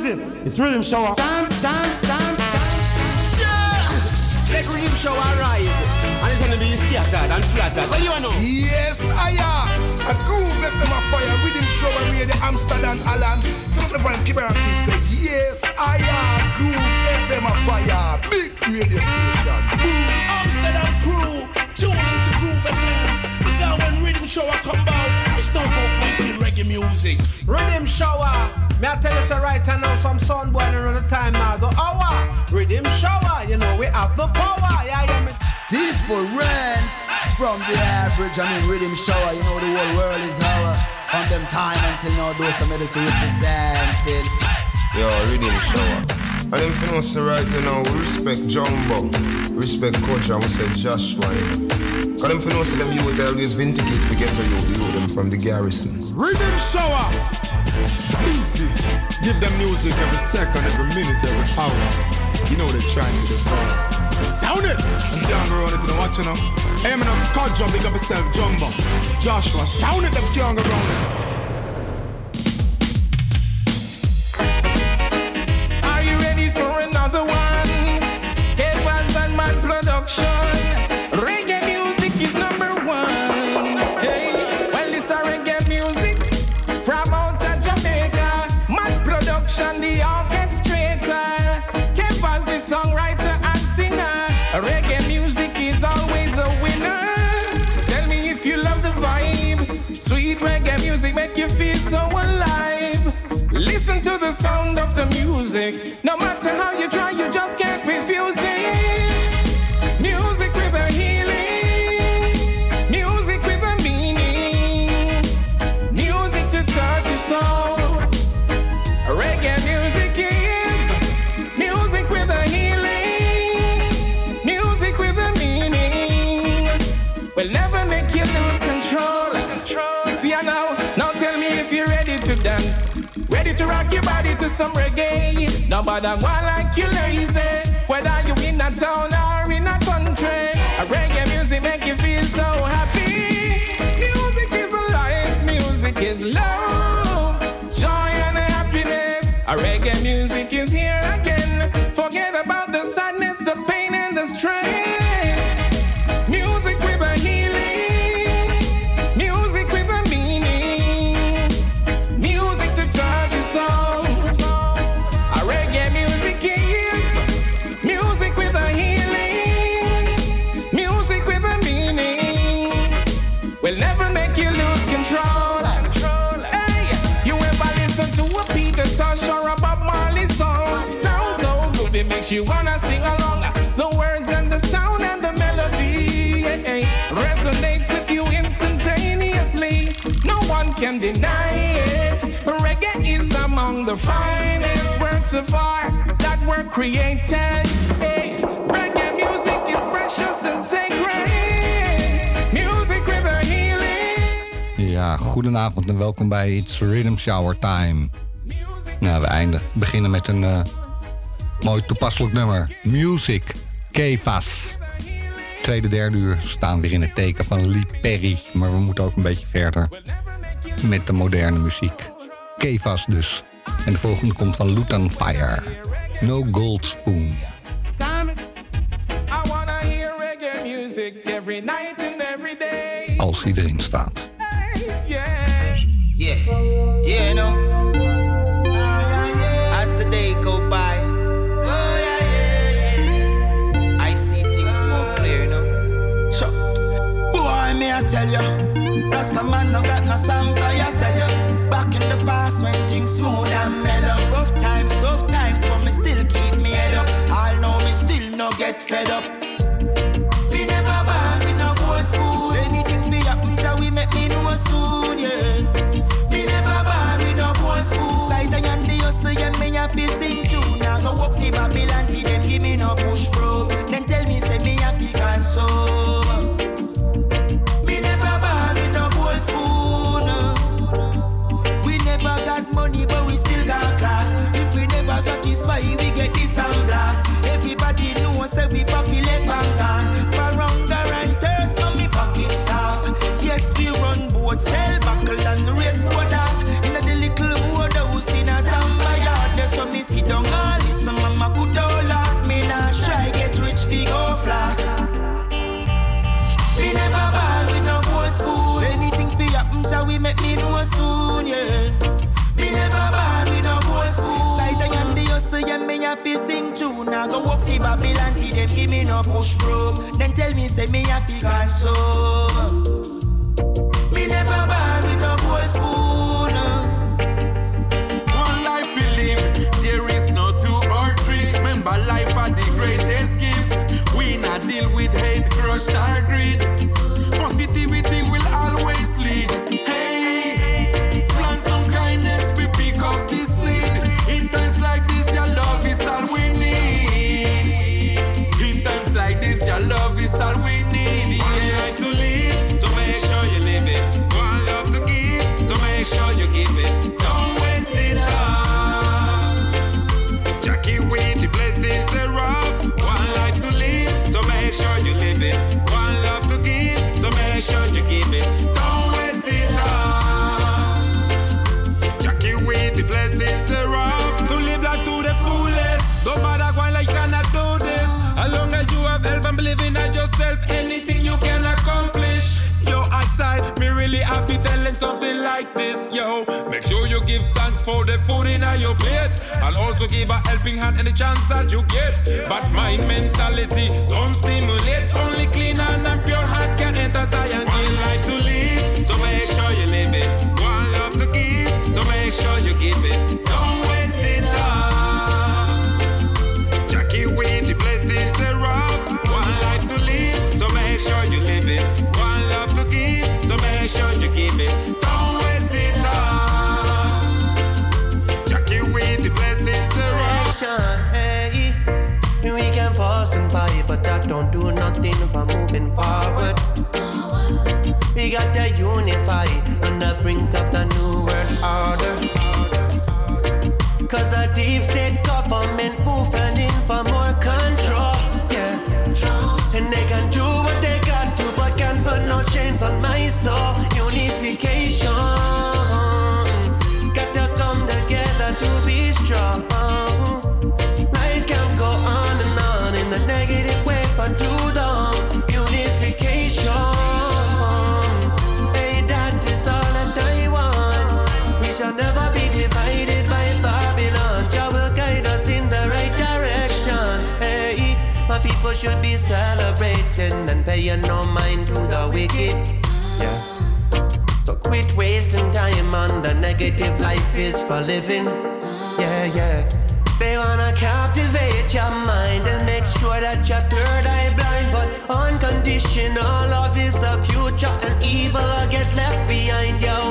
rising. It's riddim shower. Damn, damn, damn, damn. Yeah. Let riddim shower rise. And it's gonna be scattered and flattered. What you know? Yes, I am. A groove left them a fire. Riddim shower radio Amsterdam Alan. Don't the one keep around and say, Yes, I am. Groove FM a fire. Big radio station. Boom. Amsterdam crew. Tune into Groove FM. Because when riddim shower come out, it's not about making reggae music. Riddim shower. Me I tell you so right now some sun boiling on the time now. The hour. Riddim shower. You know we have the power. Yeah, yeah. Me. Different from the average. I mean riddim shower. You know the whole world is our. From them time until now, those some medicine represented. Yo, riddim shower. And them finna say right now, we respect Jumbo, respect Coach, and we say Joshua. Cause them finna say them youth always vindicate to get to you, the them from the garrison. Riddim shower. Easy. Give them music every second, every minute, every hour. You know they're trying to devour. Sound it! I'm down the road, you know what you know. Hey, I'm Jumbo, big up yourself, Jumbo. Joshua, sound it, them can't go around it. Another one? Evans and Mad Production. Reggae music is number one. Hey, well, this a reggae music from out of Jamaica. Mad Production, the orchestrator. Evans, the songwriter and singer. Reggae music is always a winner. Tell me if you love the vibe. Sweet reggae music make you feel so alive. To the sound of the music. No matter how you try, you just can't refuse it. To rock your body to some reggae. Nobody want like you lazy. Whether you in a town or in a country. A reggae music make you feel so happy. Music is life, music is love. Joy and happiness. A reggae music is here you wanna sing along. The words and the sound and the melody resonate with you instantaneously. No one can deny it. Reggae is among the finest works of art that were created. Hey, reggae music is precious and sacred. Music with a healing. Ja, goedenavond en welkom bij It's Rhythm Shower Time. Nou, we eindigen, beginnen met een eh, mooi toepasselijk nummer. Music, Kefas. Tweede, derde uur staan weer in het teken van Lee Perry. Maar we moeten ook een beetje verder met de moderne muziek. Kefas dus. En de volgende komt van Lutan Fire. No Gold Spoon. Als hij erin staat. Yeah. Yes. Yeah, no. Tell ya, Rasta man no got no song for ya sell ya. Back in the past when things smooth and mellow. Rough times, tough times, but me still keep me head up. I know me still no get fed up. We never bad with no gold spoon. Anything be happen, shall we make me know soon, yeah. Me never bad with no gold spoon. Sight and the hustle, yeah, me a fi sing tune. Now go walk the Babylon, fi them give me no push, bro. Then tell me say me a fi console. We get this and blast. Everybody knows that we populate again, me a fi sing tune. I go walk fi Babylon fi them give me no push broom. Then tell me say me a fi consume. Me never born with no gold spoon. One life we live, there is no two or three. Remember, life are the greatest gift. We not deal with hate, crushed our greed. pour the food in your plate. I'll also give a helping hand any chance that you get. But my mentality don't stimulate. Only clean and pure heart can enter science. One life to live, so make sure you but that don't do nothing for moving forward. We gotta unify on the brink of the new world order. Cause the deep state government moving in for more control, yeah. And they can do what they got to, but can't put no chains on my soul. Unification, got to come together to be strong. should be celebrating and paying no mind to the wicked. Yes. So quit wasting time on the negative life is for living. Yeah, yeah. They wanna captivate your mind and make sure that you're third eye blind. But unconditional love is the future, and evil will get left behind. Yo.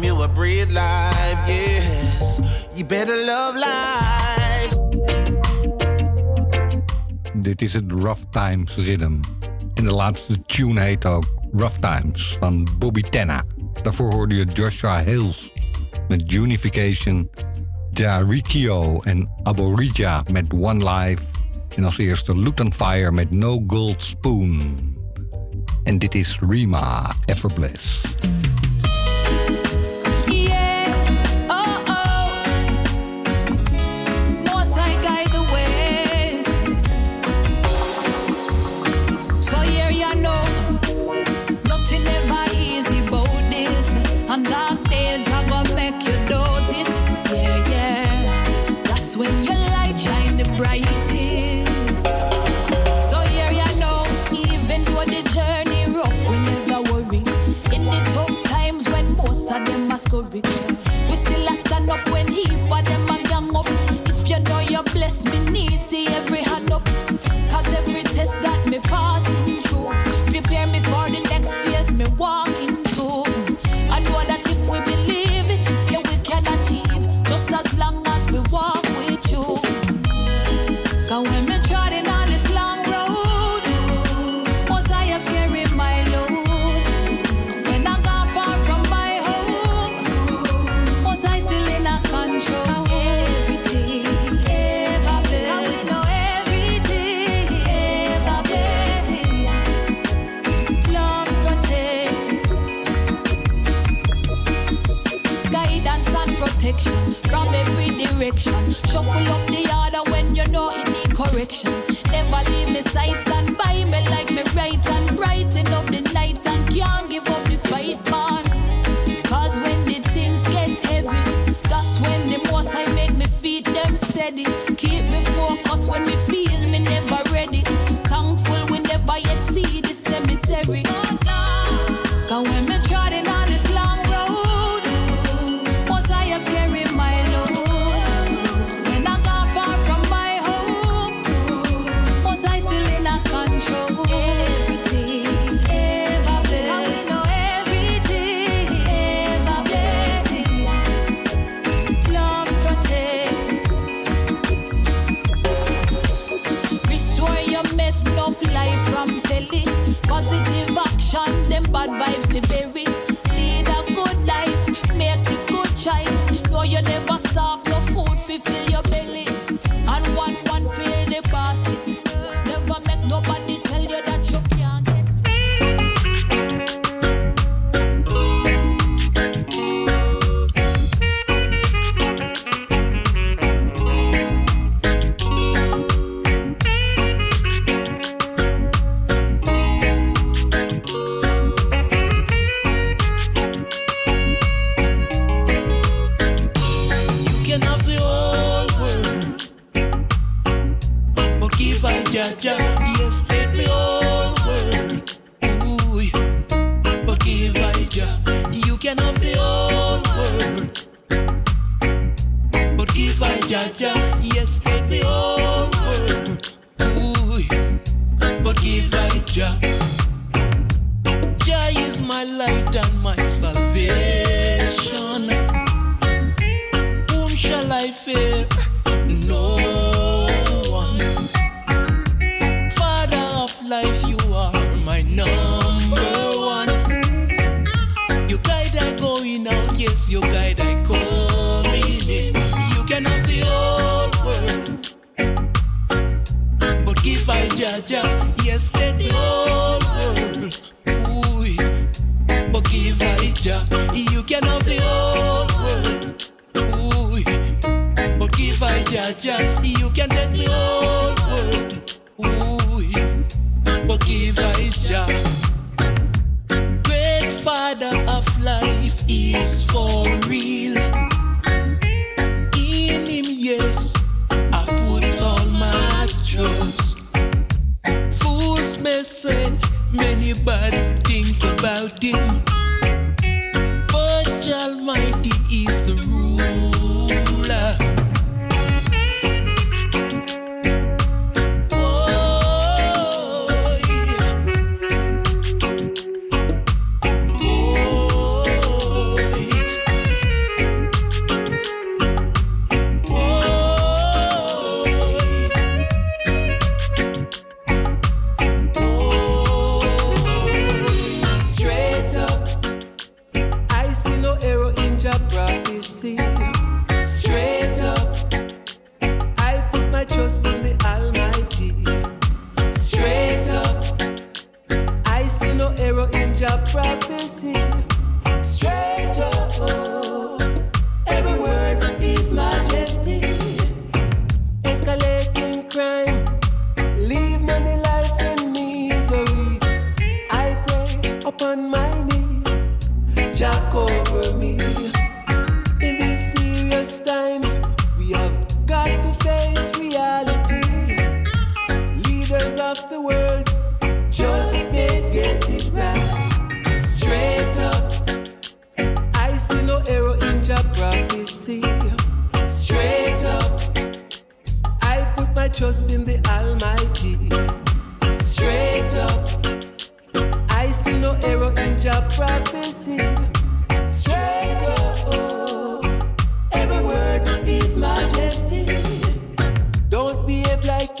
life. Yes, you better love life. Dit is het Rough Times Rhythm. En de laatste tune heet ook Rough Times van Bobby Tenna. Daarvoor hoorde je Joshua Hills met Unification, Darikio en Aborija met One Life. En als eerste Luton Fire met No Gold Spoon. En dit is Rima Everbliss.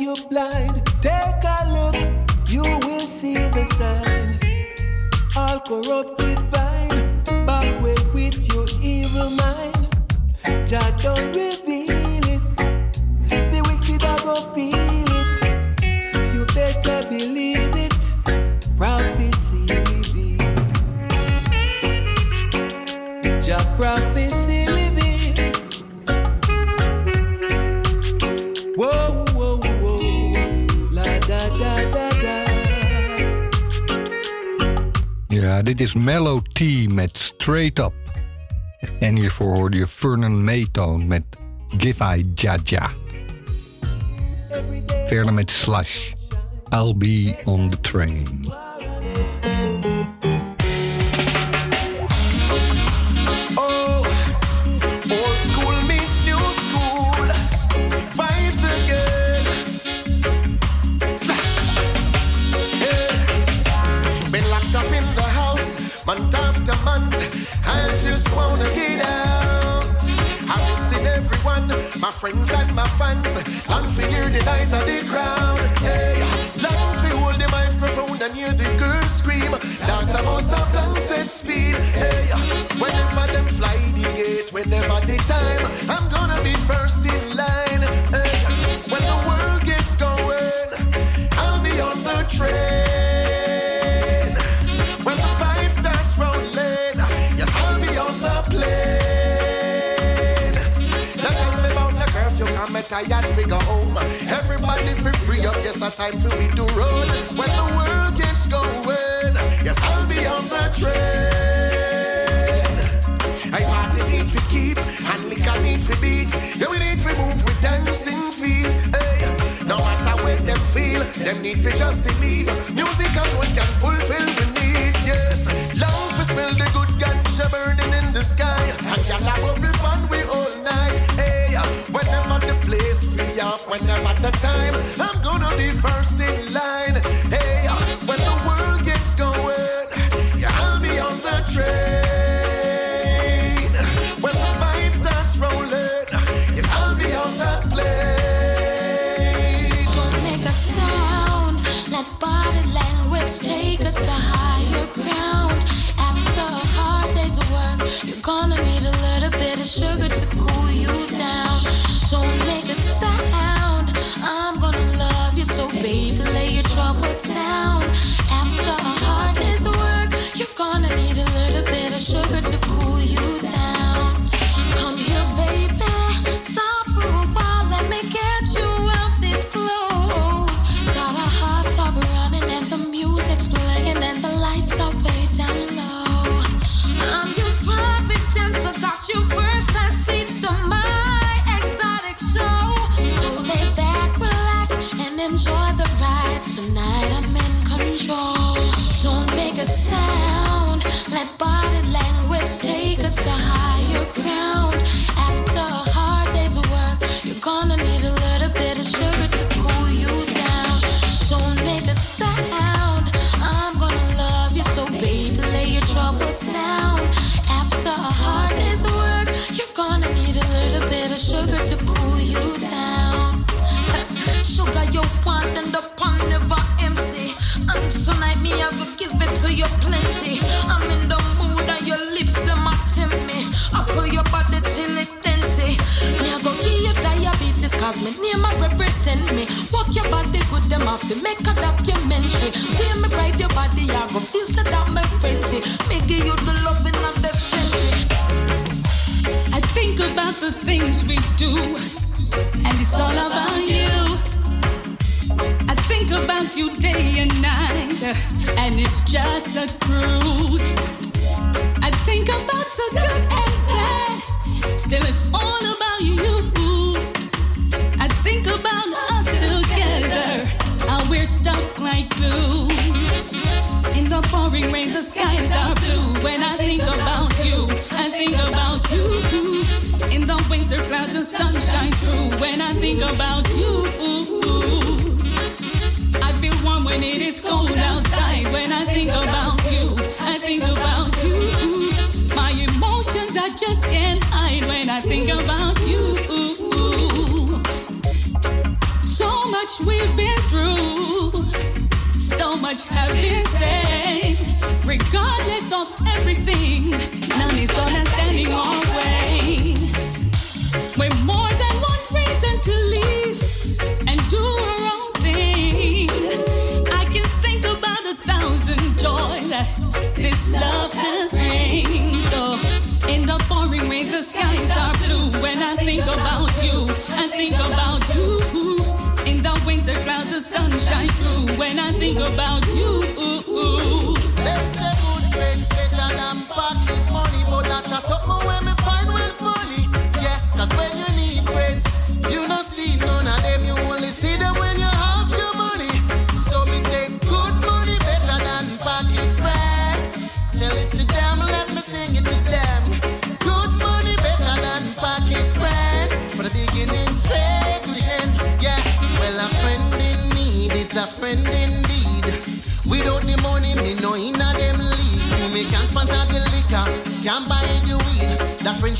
you blind. Take a look, you will see the signs. All corrupted, with vine, backward with your evil mind. Jah don't reveal. Dit is Mellow tea met Straight Up. En hiervoor hoorde je Vernon Maytone met Give I Jaja. Verder met Slash. I'll be on the train. set speed. Hey, whenever them fly the gate, whenever the time, I'm gonna be first in line. Hey, when the world gets going, I'll be on the train. When the vibe starts rolling, yes, I'll be on the plane. Now tell figure home. Everybody feel free up, yes, a time for me to roll. When the world gets going be on the train. I want to need to keep, and liquor need to beat. Yeah, we need to move with dancing feet. Hey. Eh. No matter where them feel, them need to just believe. Music alone can fulfill the needs, yes. Love to smell the good ganja burning in the sky. And y'all when I think about you. Them say good friends better than pocket money, but that's something women.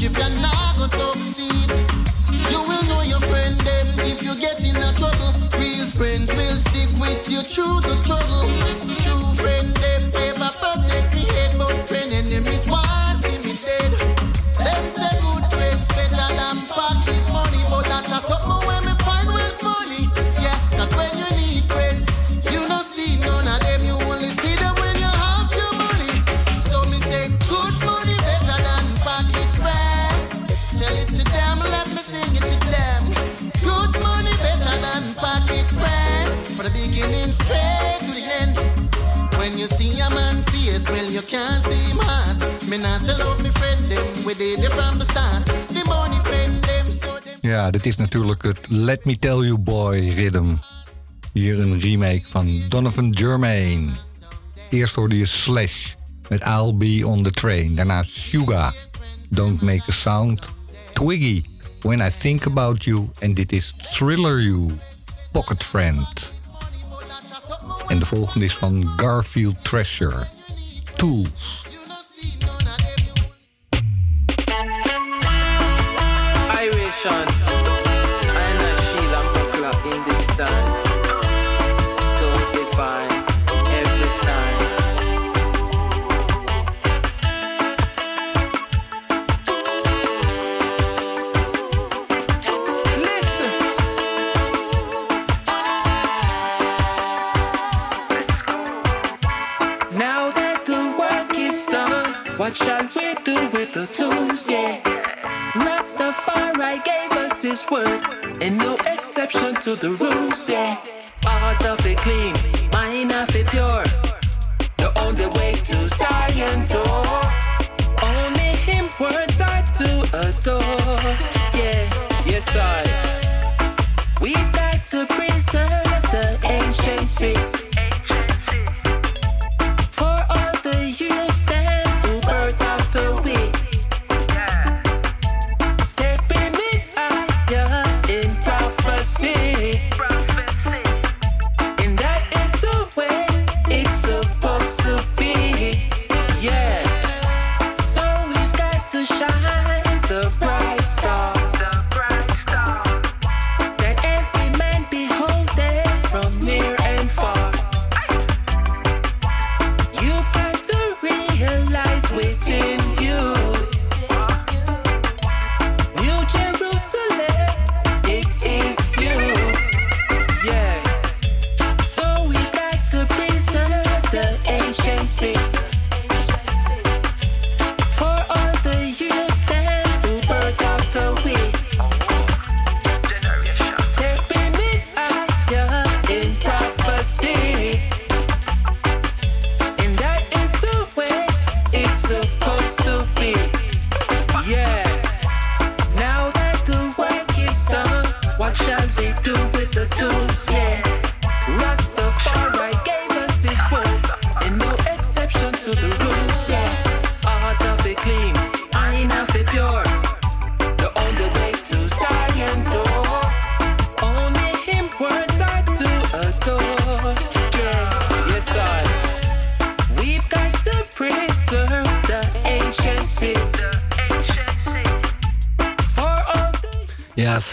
friendship and not gonna succeed. You will know your friend Them if you get in a trouble. Real friends will stick with you through the struggle. Ja, dit is natuurlijk het Let Me Tell You Boy rhythm. Hier een remake van Donovan Germain. Eerst hoorde je Slash met I'll Be On The Train. Daarna Suga, Don't Make A Sound. Twiggy, When I Think About You. En dit is Thriller You, Pocket Friend. En de volgende is van Garfield Treasure, Tools. action. I and Sheila and in this time. So divine every time. Listen. Now that the work is done, what shall we do with the tools? Yeah and no exception to the rules, yeah. Part of it clean, mine of it pure. The only way to Zion door. Only him words are to adore, yeah. Yes, I. We've got to preserve the ancient city.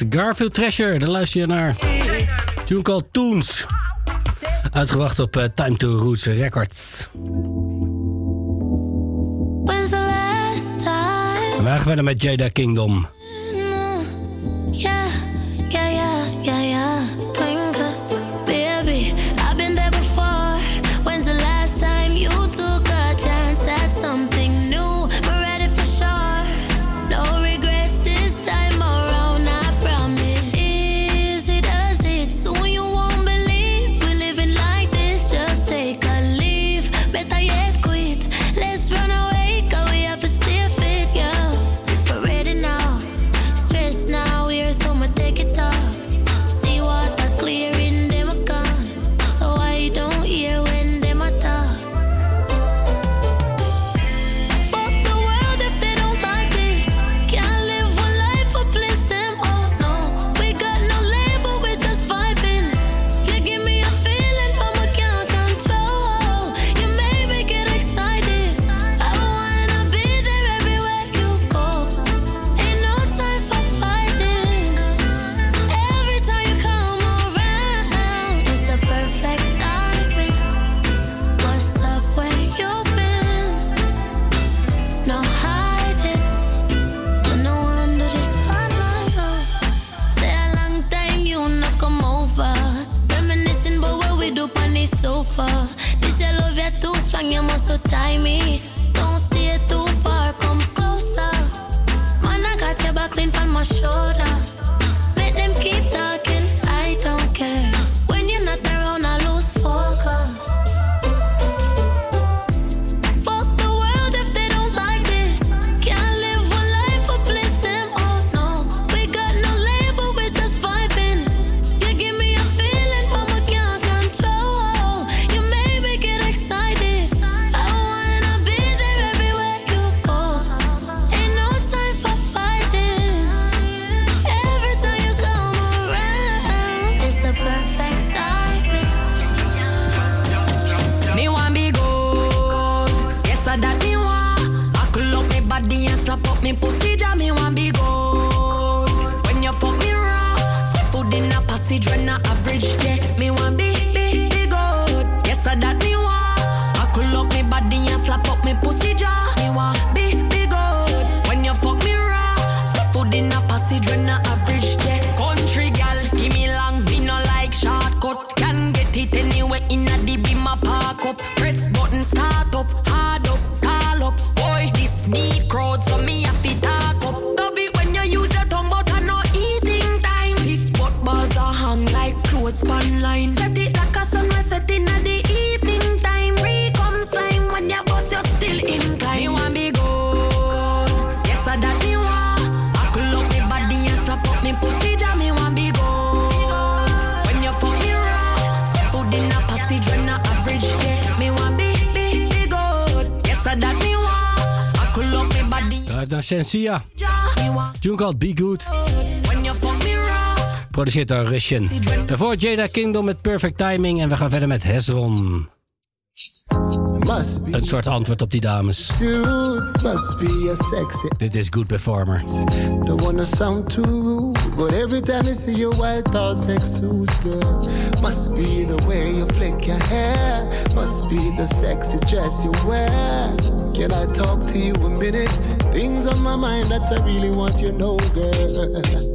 Garfield Treasure. Daar luister je naar. Tune called Toons. Uitgebracht op eh, Time to Roots Records. En wij gaan verder met Jada Kingdom. Guitar Russian. Daarvoor Jada Kingdom met Perfect Timing en we gaan verder met Hezron. Een soort antwoord op die dames. Dit is Good Performer. Don't wanna sound too rude, but every time I see your white thoughts exude, girl. Must be the way you flick your hair, must be the sexy dress you wear. Can I talk to you a minute? Things on my mind that I really want you to know, girl.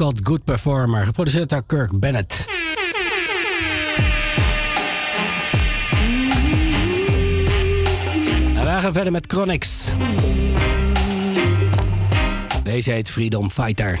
Called Good Performer, geproduceerd door Kirk Bennett. En we gaan verder met Chronics. Deze heet Freedom Fighter.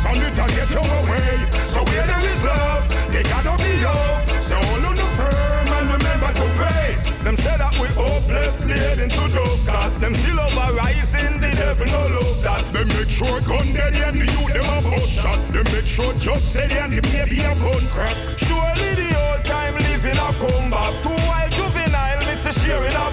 Son it get you away. So where there is love, they gotta be up. So hold on the firm and remember to pray. Them say that we hopeless, lead into those that. Them still over rising, the devil no love that. They make sure gun dead and the youth them a bush shot. They make sure judge dead and the baby a bone crack. Surely the old time living a come back. Too wild juvenile, Mister sharing a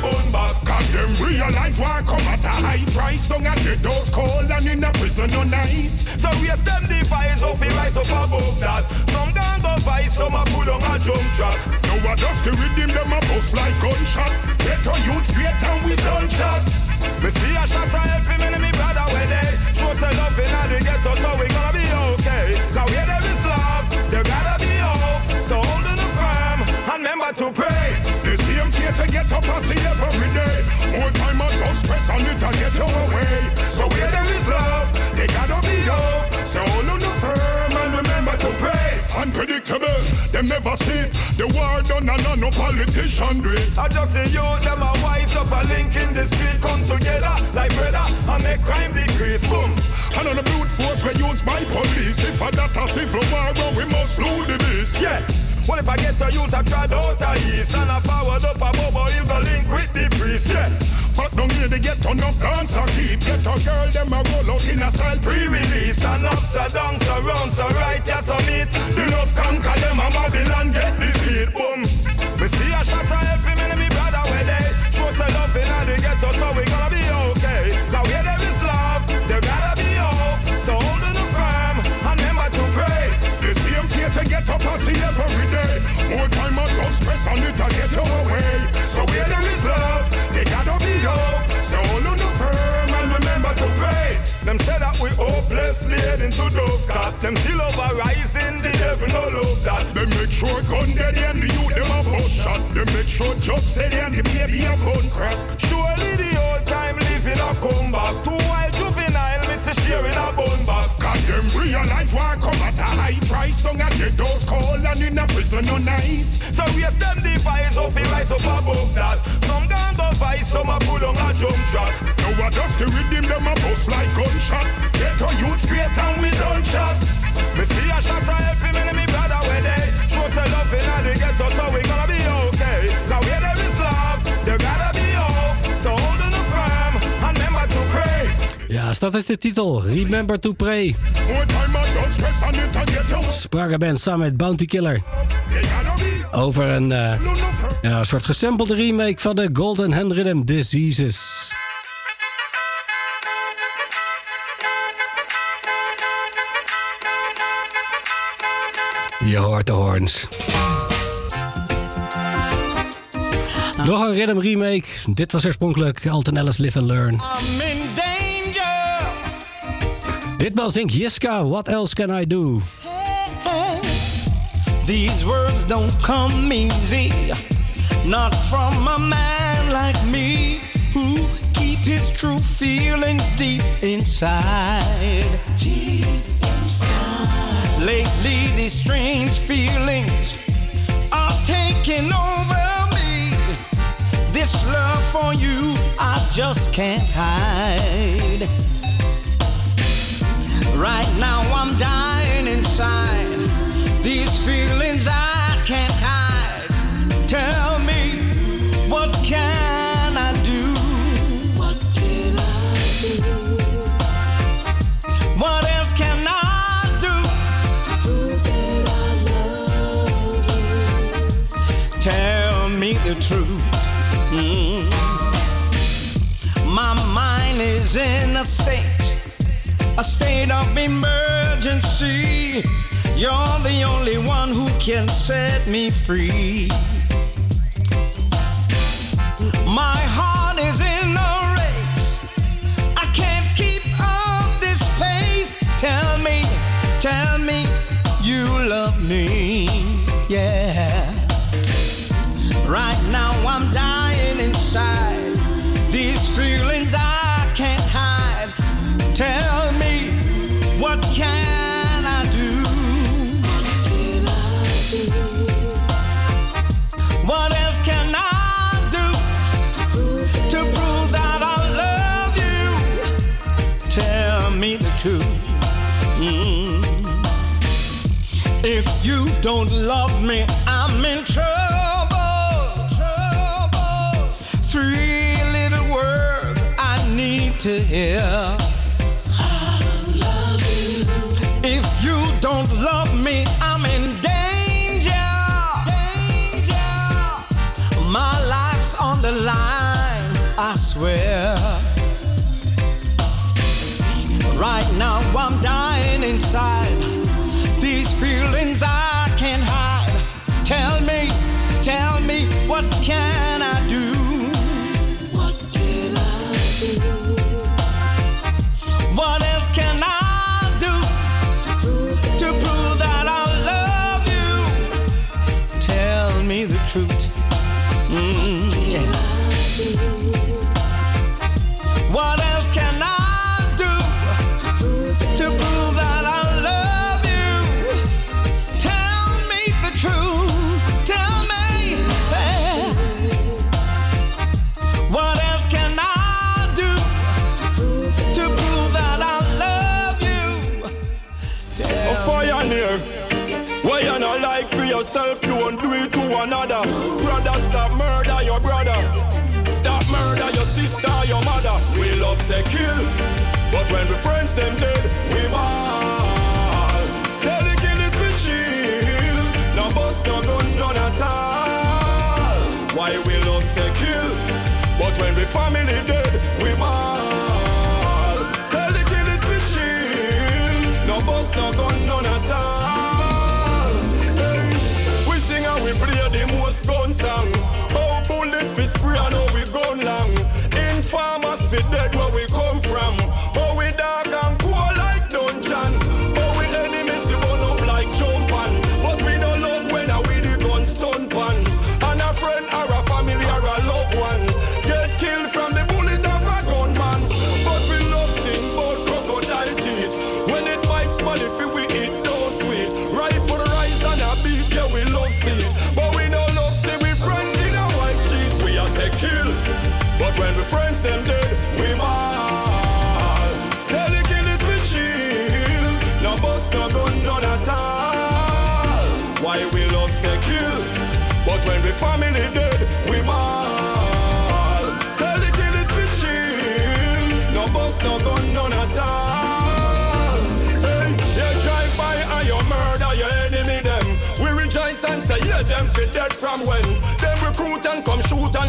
Cause them realize why come at a high price. Don't get the doors cold and in a prison no nice. So we them device of it rise up above that. Some gang go fight, some a pull on a jump track. Now I just the rhythm them a bust like gunshot. Get a youth great and we done shot. Me see a shot for every minute me brother when they show some love in the ghetto, so we gonna be okay. Cause where there is love, there gotta be hope. So hold on the firm and remember to pray. The I get up and see every day. More time I don't stress on it and get away. So where there is love, there gotta be hope. So hold on the firm and remember to pray. Unpredictable, them never see the war done and no politician do it. I just see you, them a wise up a link in the street, come together like brother and make crime decrease. Boom. And on the brute force we use by police. If a that a civil war, we must lose the beast. Yeah. Well, if I get a youth, I try out a east and I forward up a bubble, he'll go link with the priest. Yeah. But down here they get enough dance and keep Get a girl, them a roll out in a style pre-release And ups and downs, so round, so right, yeah, so meet The love conquer them and Babylon get defeat, boom don't stress on it, I get away So where there is love, there gotta be hope So hold on firm and remember to pray. Them say that we hopeless laid into those cots Them still over rising, the devil no love that. They make sure gun dead and the youth them a bust shot. They make sure judge steady and the baby a bun crack. Surely the old time living a come back Two wild juvenile share in a bun back. Cause them realize why I come at price Don't get the doors cold and in a prison no nice. So we them device of it rise up above that. Some gang go fight, some a pull on a jump track Now I just the rhythm them a bust like gunshot. Get a youth great and we done shot. Me see a shot for every minute me brother when they Show some love in the ghetto so we gonna be okay. Cause where there is love, there gotta be hope. So hold on the firm and remember to pray. Ja, dat is de titel. Remember to Pray. Spraga samen met Bounty Killer. Over een eh, ja, soort gesampelde remake van de Golden Hand Rhythm Diseases. Je hoort de horns. Nog een rhythm remake. Dit was oorspronkelijk Alton Ellis Live and Learn. Ditmaal zingt Jiska What Else Can I Do? These words don't come easy, not from a man like me who keep his true feelings deep inside. Deep inside. Lately, these strange feelings are taking over me. This love for you, I just can't hide. Right now, I'm dying inside. These feelings I can't hide. Tell me, what can I do? What can I do? What else can I do? Tell me the truth. Mm. My mind is in a state, a state of emergency. You're the only one who can set me free. My heart is in to hear.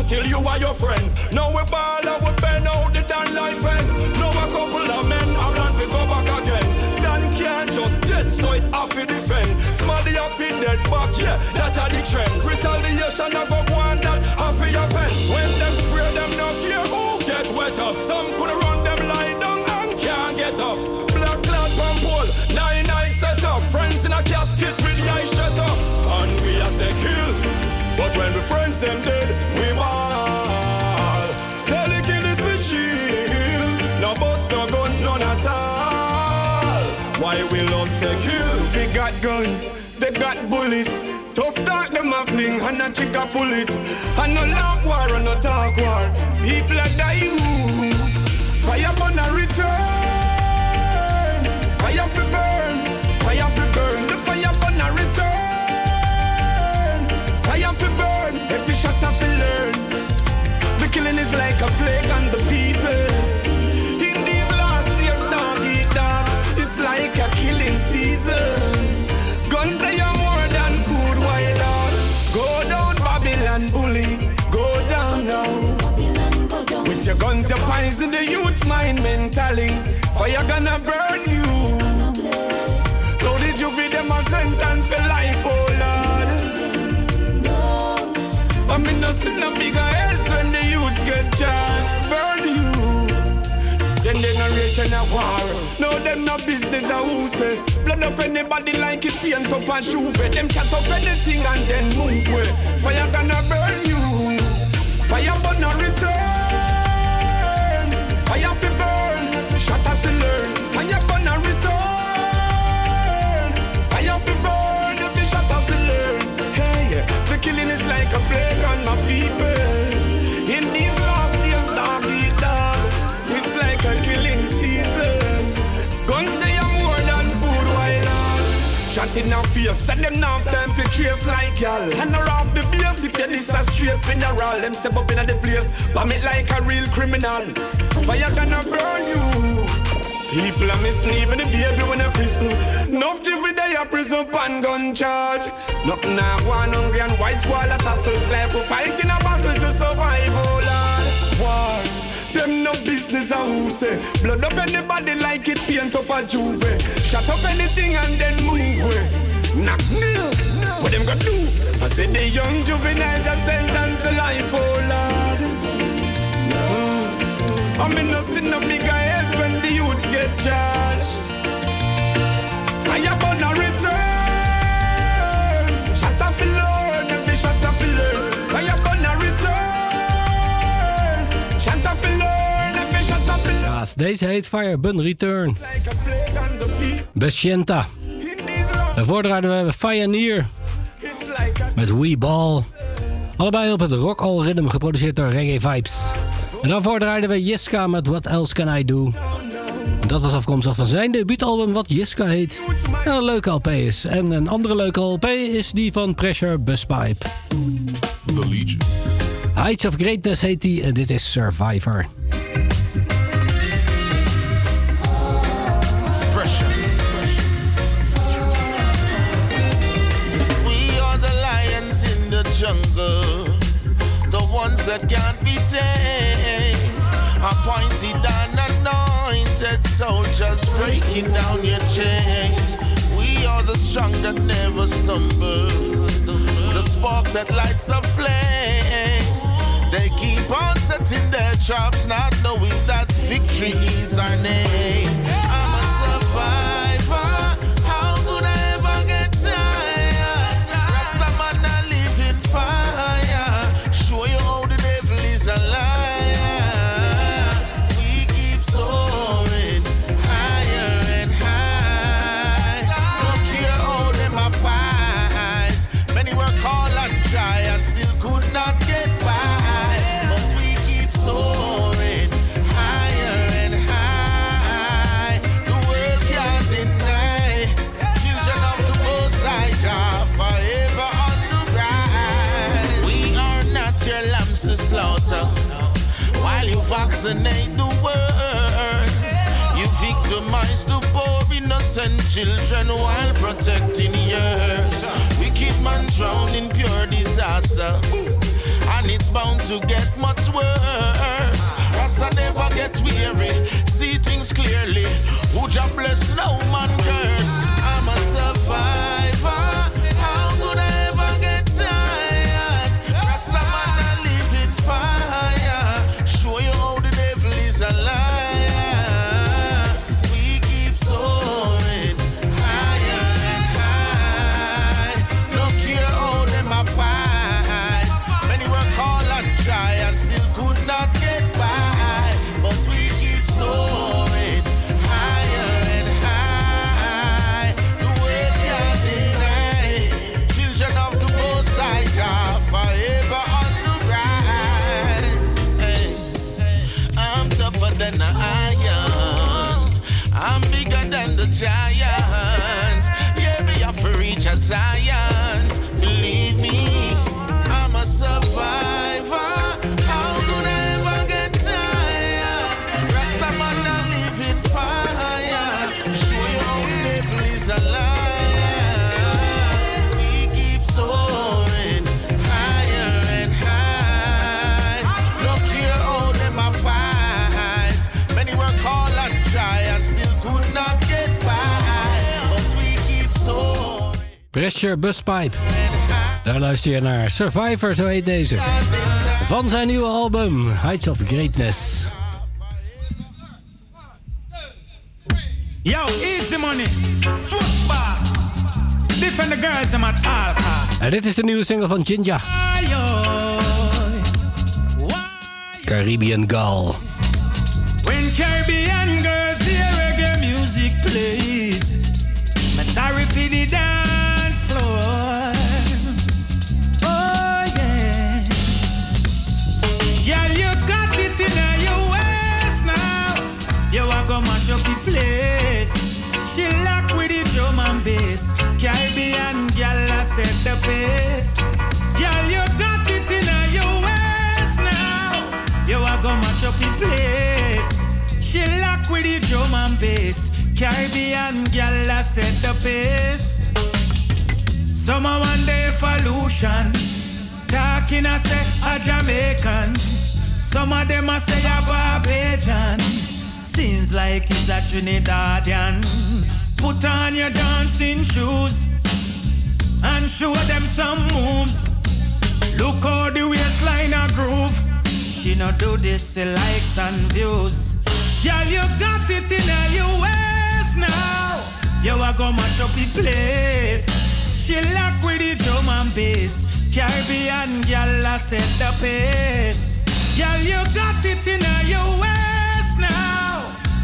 Kill you and your friend. Now we ball and we bend out the Dan life end. Now a couple of men have plan to go back again. Dan can't just dead, so it have to defend. Smarty have to dead back, yeah, that a the trend. Retaliation a go They got guns, they got bullets. Tough talk them a fling and a chick a pull it. And no laugh war and no talk war. People a die. Fire burn a return. Fire fi burn, fire fi burn. The fire burn a return. Fire fi burn, every shot a fi learn. The killing is like a plague on the people. The youth's mind mentally. Fire gonna burn you. Loaded you with them a sentence for life, oh Lord. I mean, no sit no bigger health when the youths get chance. Burn you. Then they no rage and a war. No, them no business a who say. Blood up anybody like it paint up and shoe. Them chat up anything and then move way. Fire gonna burn you. Fire gonna return. Fire fi burn. Shut us to learn. Fire gonna return. Fire fi burn. The shut us to learn. Hey, the killing is like a plague on my people. In these last days, dog eat dog. It's like a killing season. Guns they are more than food, why not? Want in our face. And them now time to trace like y'all. And off the if you this a straight funeral. Them step up in the place, bomb it like a real criminal. Fire gonna burn you. People are missing even the baby when they prison. Enough every day a prison pan gun charge. Nothing now one hungry and white squall a tussle. Like we fight in a battle to survive, oh Lord. War. Them no business a who say Blood up anybody like it paint up a juve Shut up anything and then move it Knock What them gonna do? I say the young juveniles are sentenced to life, oh Lord I'm in no sin of bigger when the youths get charged. Fire gonna return. Shut up, learn. Every shut up, learn. Fire gonna return. Shut up, learn. Every shut up, learn. Ja, deze heet Fire Bun Return. Bescienta. Daarvoor draaiden we Pioneer met We Ball. Allebei op het Rock All Rhythm geproduceerd door Reggae Vibes. En daarvoor draaiden we Jiska met What Else Can I Do. Dat was afkomstig van zijn debuutalbum wat Jiska heet. En een leuke LP is. En een andere leuke LP is die van Pressure Buspipe. The Legion. Heights of Greatness heet die en dit is Survivor. That can't be tamed. Appointed and anointed soldiers breaking down your chains. We are the strong that never stumble, the spark that lights the flame. They keep on setting their traps, not knowing that victory is our name. I'm a survivor. Children while protecting yours. Wicked man drown in pure disaster, and it's bound to get much worse. Rasta never get weary, see things clearly. Who just bless no man curse. I'm a survivor. Buspipe. Daar luister je naar Survivor, zo heet deze. Van zijn nieuwe album, Heights of Greatness. Yo, easy money. Defend the girls, them at all. En dit is de nieuwe single van Jinja. Caribbean Gal. When Caribbean girls hear reggae music plays, I'm sorry for the The place. She lock with the drum and bass. Carry pace. Girl, you got it in your waist now. You are gonna mash up the place. She lock with the drum and bass. Caribbean girl, I set the pace. Summer one day evolution. Talking I say a Jamaican. Some of them I say a Barbadian. Seems like he's a Trinidadian. Put on your dancing shoes and show them some moves. Look how the waistline a groove. She no do this to likes and views. Girl, you got it in your waist now. You a go mash up the place. She lock with the drum and bass. Caribbean girl, I set the pace. Girl, you got it in your waist.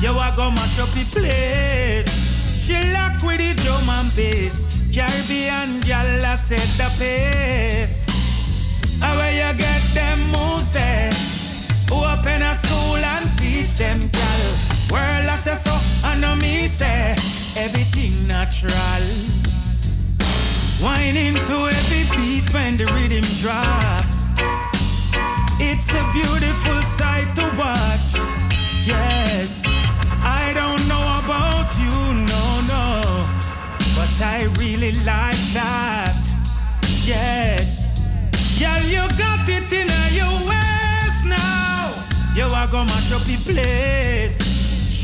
You a go mash up the place. She lock with the drum and bass. Caribbean girl, I set the pace. How you get them moves there? Open a school and teach them, girl. World I say so, I know me say everything natural. Whining to every beat when the rhythm drops. It's a beautiful sight to watch. Yes, I don't know about you, no, no, but I really like that. Yes, girl, you got it in your waist now. You are gonna mash up the place.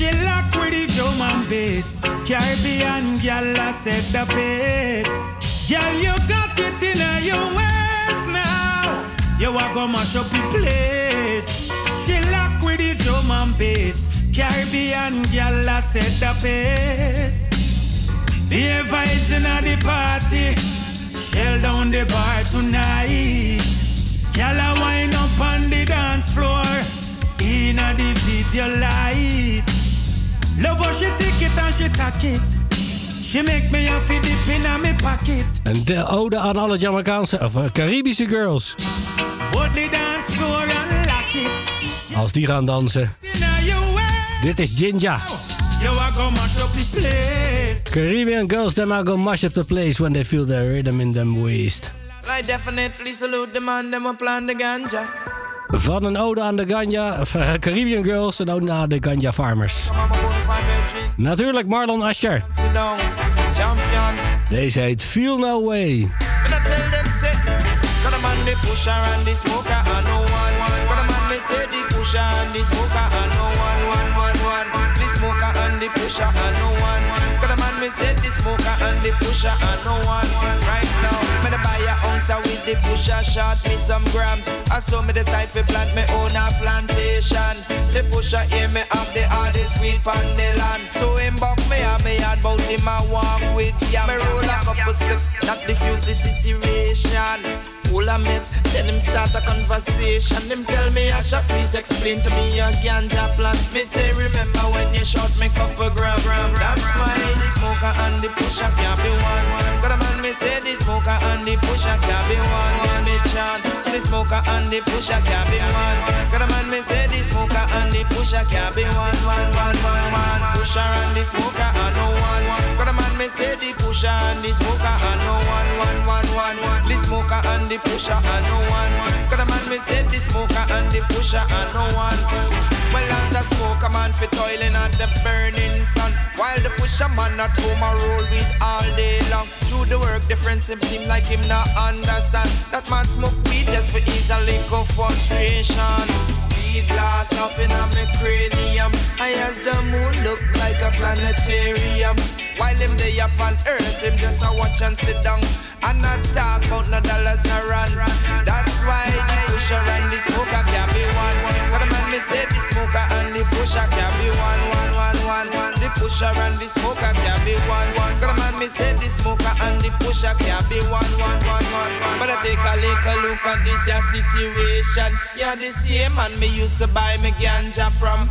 She lock with the drum and bass. Caribbean girl, I set the pace. Girl, you got it in your waist now. You are gonna mash up the place. She lock with the drum and bass. Caribbean girl, I set the pace. The vibes in the party. Shell down the bar tonight. Girl, I wind up on the dance floor. In the video light. Love how she take it and she tack it. She make me have to dip in my pocket. Een de ode aan alle Jamaicaanse of eh, Caribische girls. What the dance floor and lock it. Als die gaan dansen. Dit is Jinja. Up. Caribbean girls, them are gonna mash up the place when they feel the rhythm in them waist. I definitely salute the man, them a plant the ganja. Van een ode aan de ganja, Caribbean girls, een ode aan de ganja farmers. Natuurlijk Marlon Asher. Deze heet Feel No Way. Got a man the pusher and the smoker and no one. Got a man say pusher and the smoker and no one one one one. The smoker and the pusher and no one. Got a man me say the smoker and the pusher and no one. Right now, me the buy a ounce with the pusher, shot me some grams. I saw me decide to plant me own a plantation. The pusher hear me have the hardest sweet on the land. So him buck me and me had bout him I walk with ya. Me roll a couple spliff, not diffuse the situation. Pull a mates, then him start a conversation. Him tell me, Asher, please explain to me your ganja plan. Me say, remember when you shot me couple gram, gram. That's why the smoker and the pusher can't be one. Got a man, me say the smoker and the pusher can't be one. When me chant, the smoker and the pusher can't be one. Got a man, me say the smoker and the pusher can't be one, one, one, one, one. Pusher and the smoker and no one. Got a man, me say the pusher and the smoker and no one, one, one, one, one. The smoker and the pusher and no one. Got a man, me say the smoker and the pusher and no one. Well, as a smoker man for toiling at the burning sun, while the pusher man at home a roll with all day long. Through the work difference, him seem like him not understand that man smoke weed just for ease a little frustration. Weed glass off in a me cranium. I as the moon look like a planetarium. While him day up on earth, him just a watch and sit down and not talk about no dollars no run. That's why the pusher and the smoker can't be one. Cause the man me say the smoker and the pusher can't be one, one, one, one, one. The pusher and the smoker can't be one, one. Cause the man me say the smoker and the pusher can't be one, one, one, one. But I take a little look at this your situation. Yeah, the same man me used to buy me ganja from.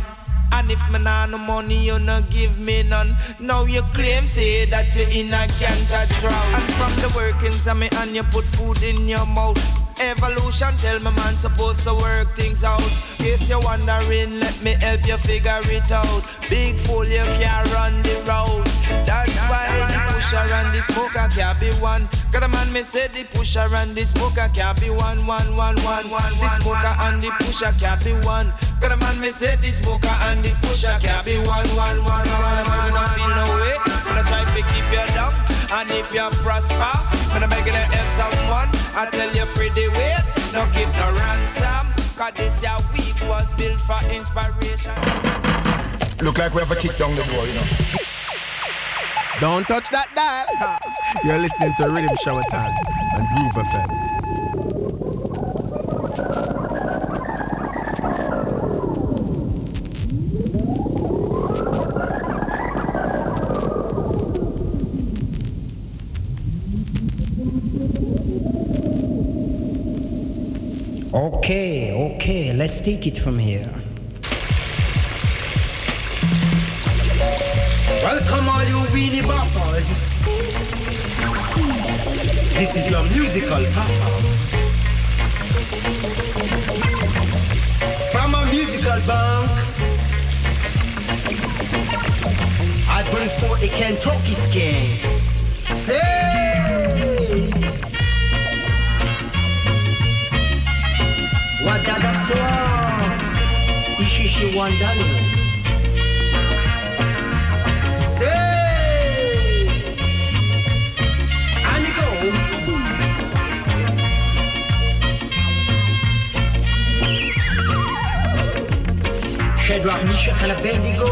And if me nah no money, you no give me none. Now you claim say that you in a ganja drought. And from the workings of me and you put food in your mouth. Evolution tell me man supposed to work things out. Case you're wondering, let me help you figure it out. Big fool, you can't run the road. That's why the pusher and the smoker can't be one. Cause the man me say the pusher and the smoker can't be one, one, one, one, one. The smoker and the pusher can't be one. Cause the man me say the smoker and the pusher can't be one, one, one, one. Man, I feel no way. When I try to keep you down. And if you prosper, when I'm begging to help someone, I tell you free the weight, no keep no ransom. Cause this your week was built for inspiration. Look like we have a kick down the door, you know. Don't touch that dial. You're listening to Riddim Shower Time on Groove FM. Okay, okay, let's take it from here. Weenie boppers. This is your musical papa. From a musical bank, I bring forth the Kentucky Skank. Say! Wadaga swa, ishishi wandalo. Say, Shadrach, Meshach, and Abednego.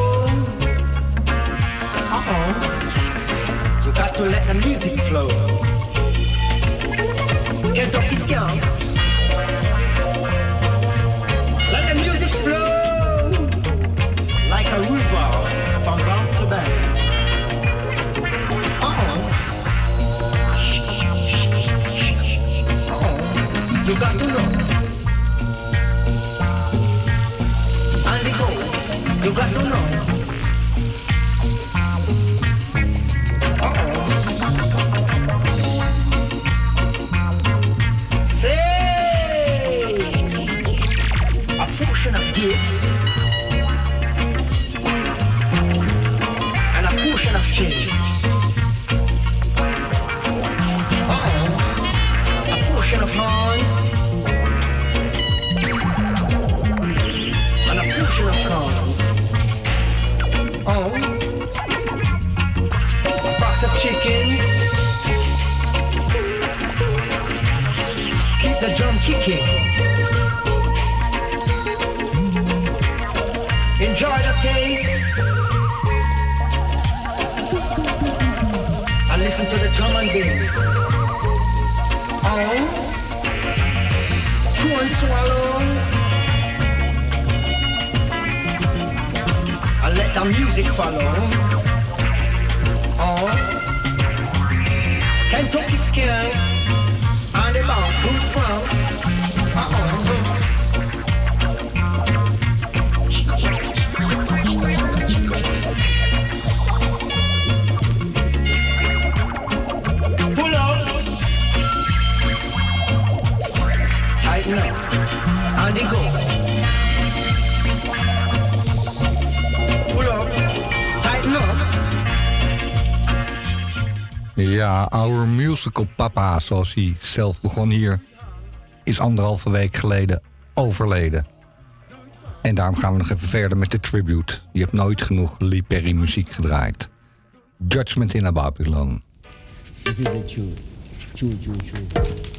Uh-oh. You got to let the music flow. Kentucky Skank. Let the music flow like a river from bank to bank. Uh-oh. Uh-oh. You got to know. You got to calor. Papa, zoals hij zelf begon hier, is anderhalve week geleden overleden. En daarom gaan we nog even verder met de tribute. Je hebt nooit genoeg Lee Perry muziek gedraaid. Judgment in a Babylon. This is a tune. Tune, tune, tune.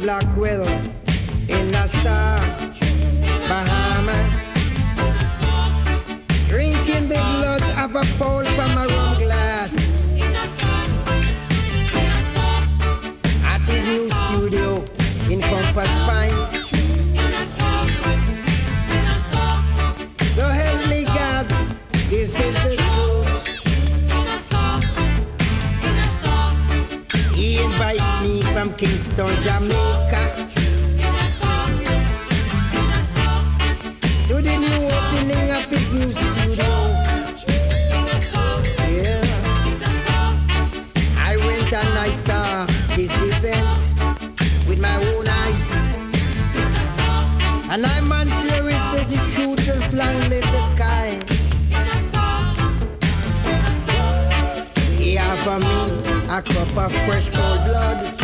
Black Widow en la sala. Kingston, Jamaica. To the new opening of his new studio. Yeah. I went and I saw his event with my own eyes. And I'm on serious said the shooters long live the sky. He offered me a cup of fresh cold blood.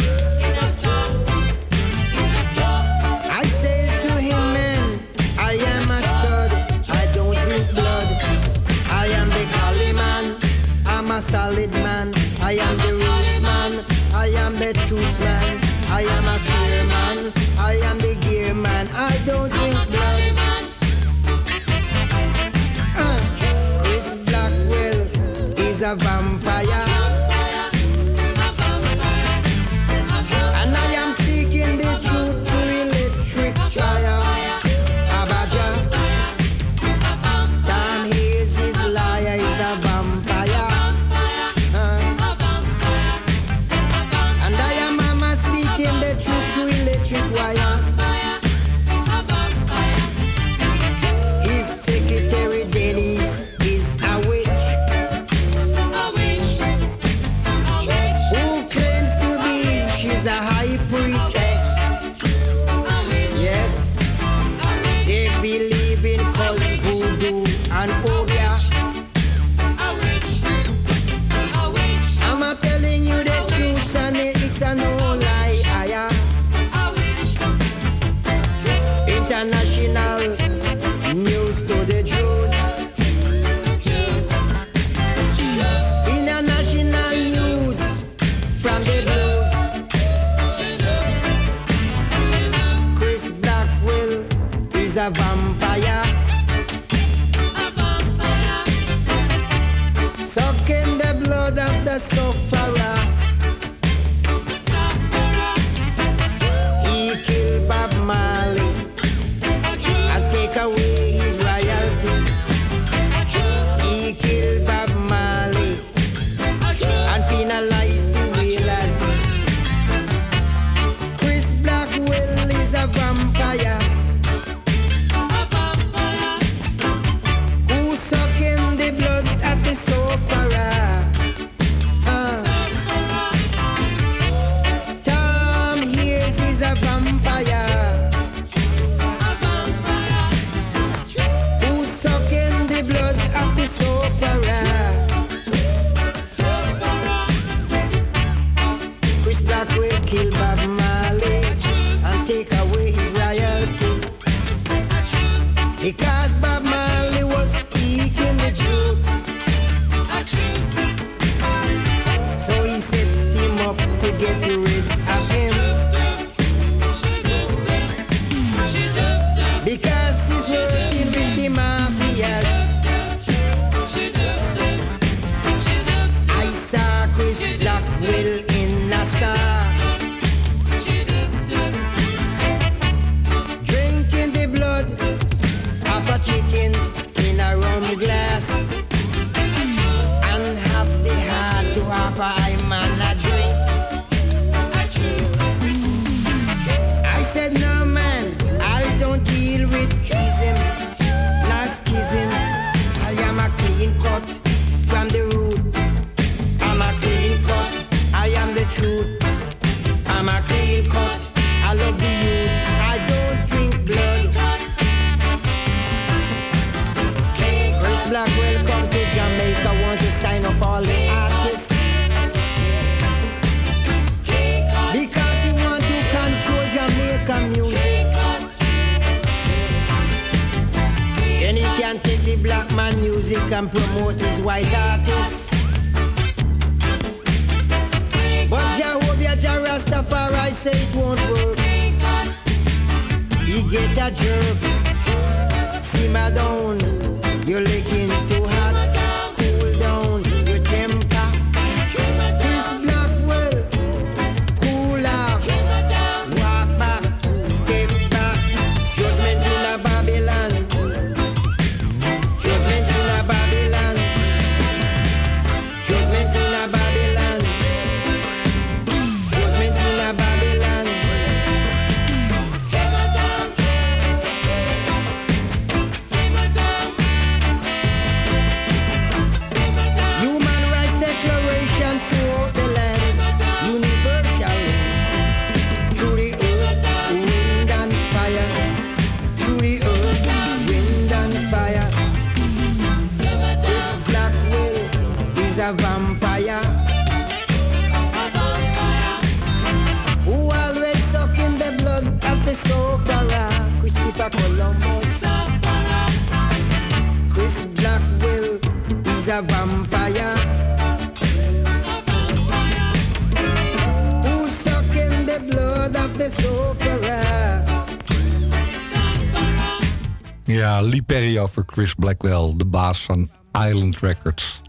Lee Perry over Chris Blackwell, de baas van Island Records.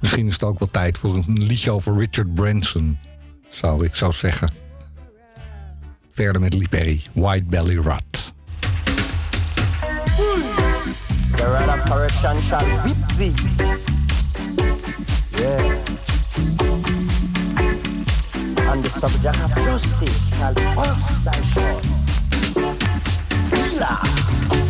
Misschien is het ook wel tijd voor een liedje over Richard Branson, zou ik zo zeggen. Verder met Lee Perry, White Belly Rat. Yeah.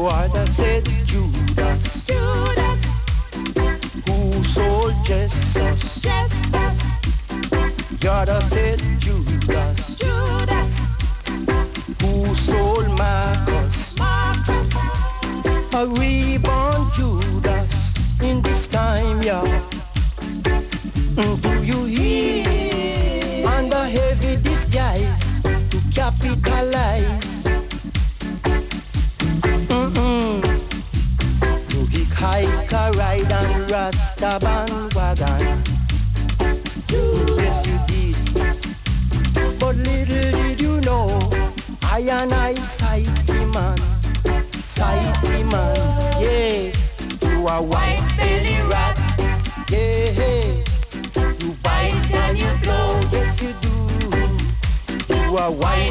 So I said Judas. Judas. Who sold Jesus? Jesus. God I said Judas. Judas. Who sold Marcus? Marcus. A reborn Judas in this time, yeah. Mm, do you hear? Under heavy disguise to capitalize. bandwagon. Yes, you did. But little did you know, I and I sight man, sight man. Yeah, you are white belly rat. Yeah, you bite and you blow. Yes, you do. You are white.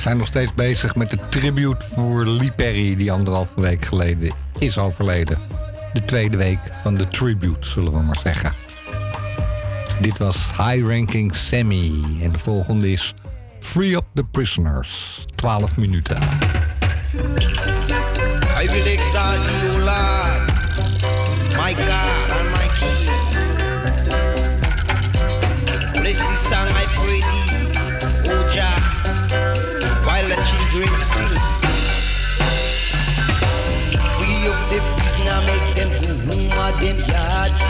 zijn nog steeds bezig met de tribute voor Lee Perry, die anderhalve week geleden is overleden. De tweede week van de tribute, zullen we maar zeggen. Dit was High Ranking Sammy. En de volgende is Free Up the Prisoners. 12 minuten. make them go home them yard.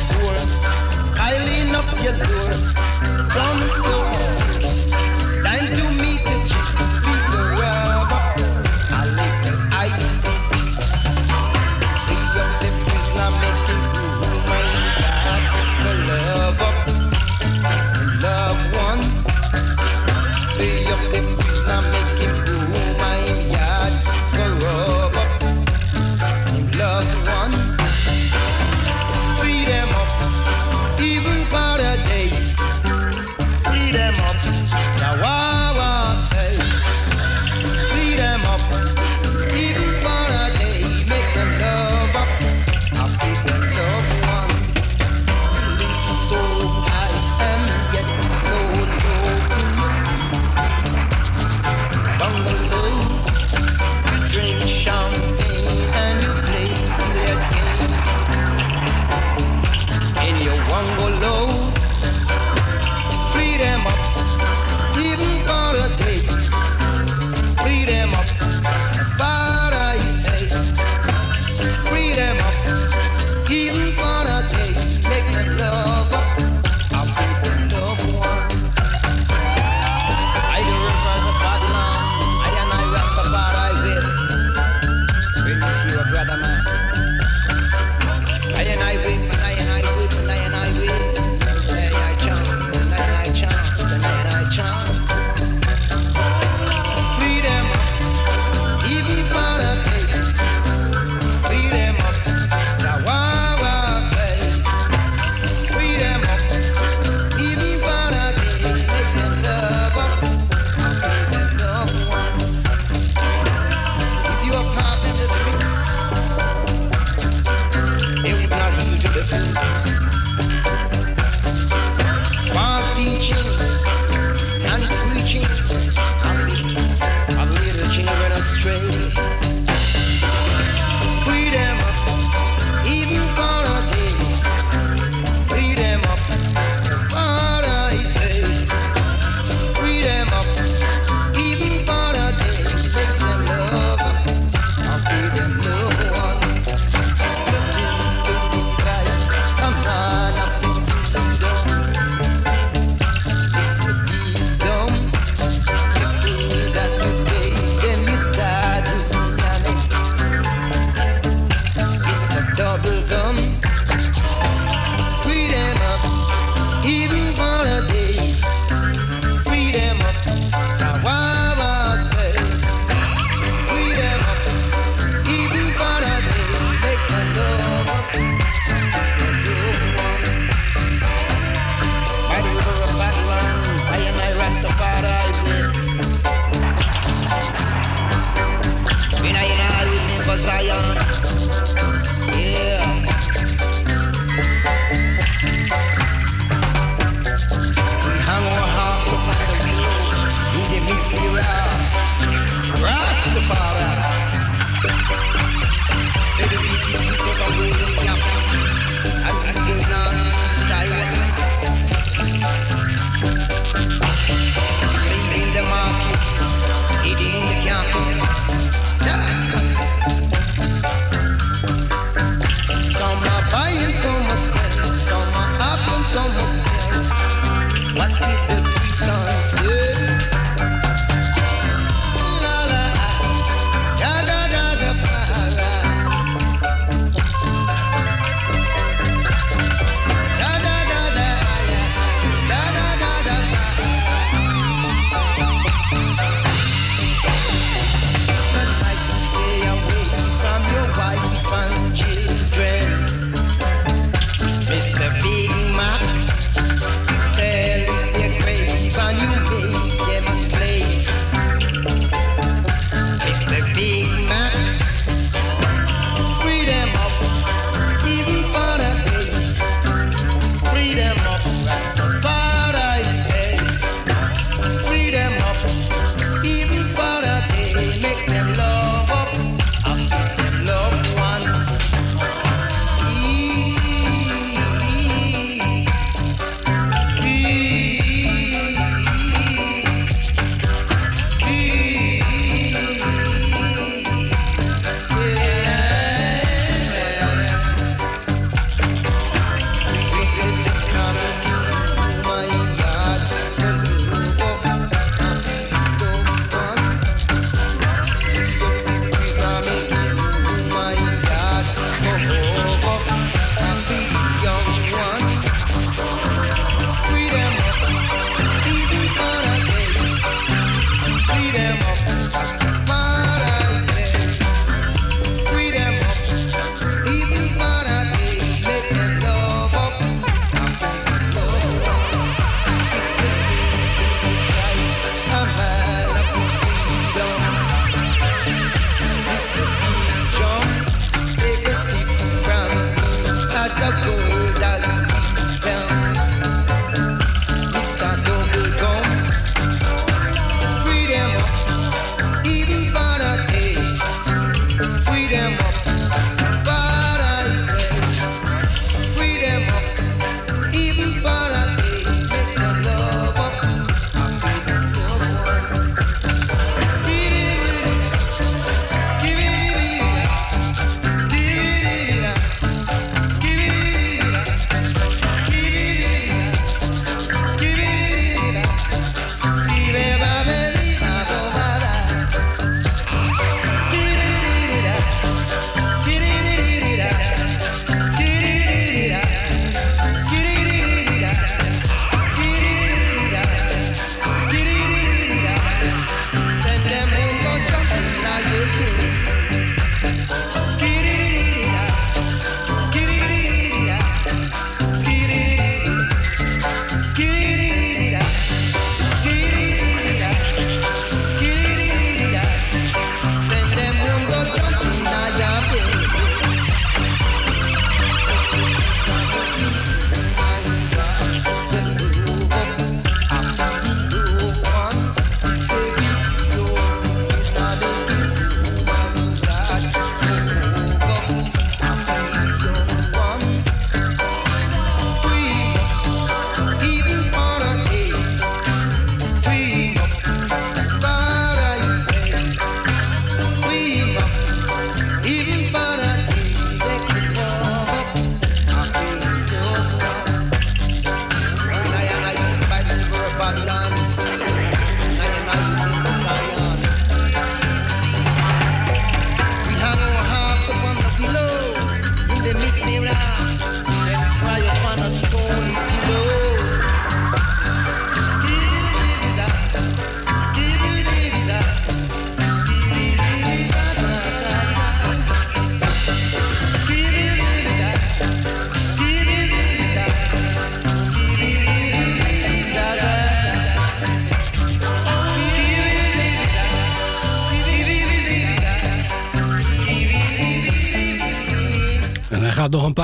I lean up your door. So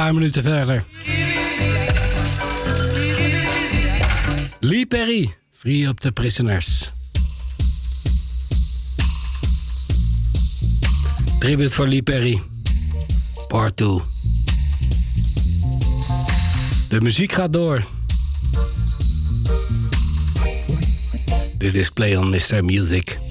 paar minuten verder. Lee Perry, Free Up the Prisoners. Tribute voor Lee Perry. Part 2. De muziek gaat door. Dit is Play on Mr. Music.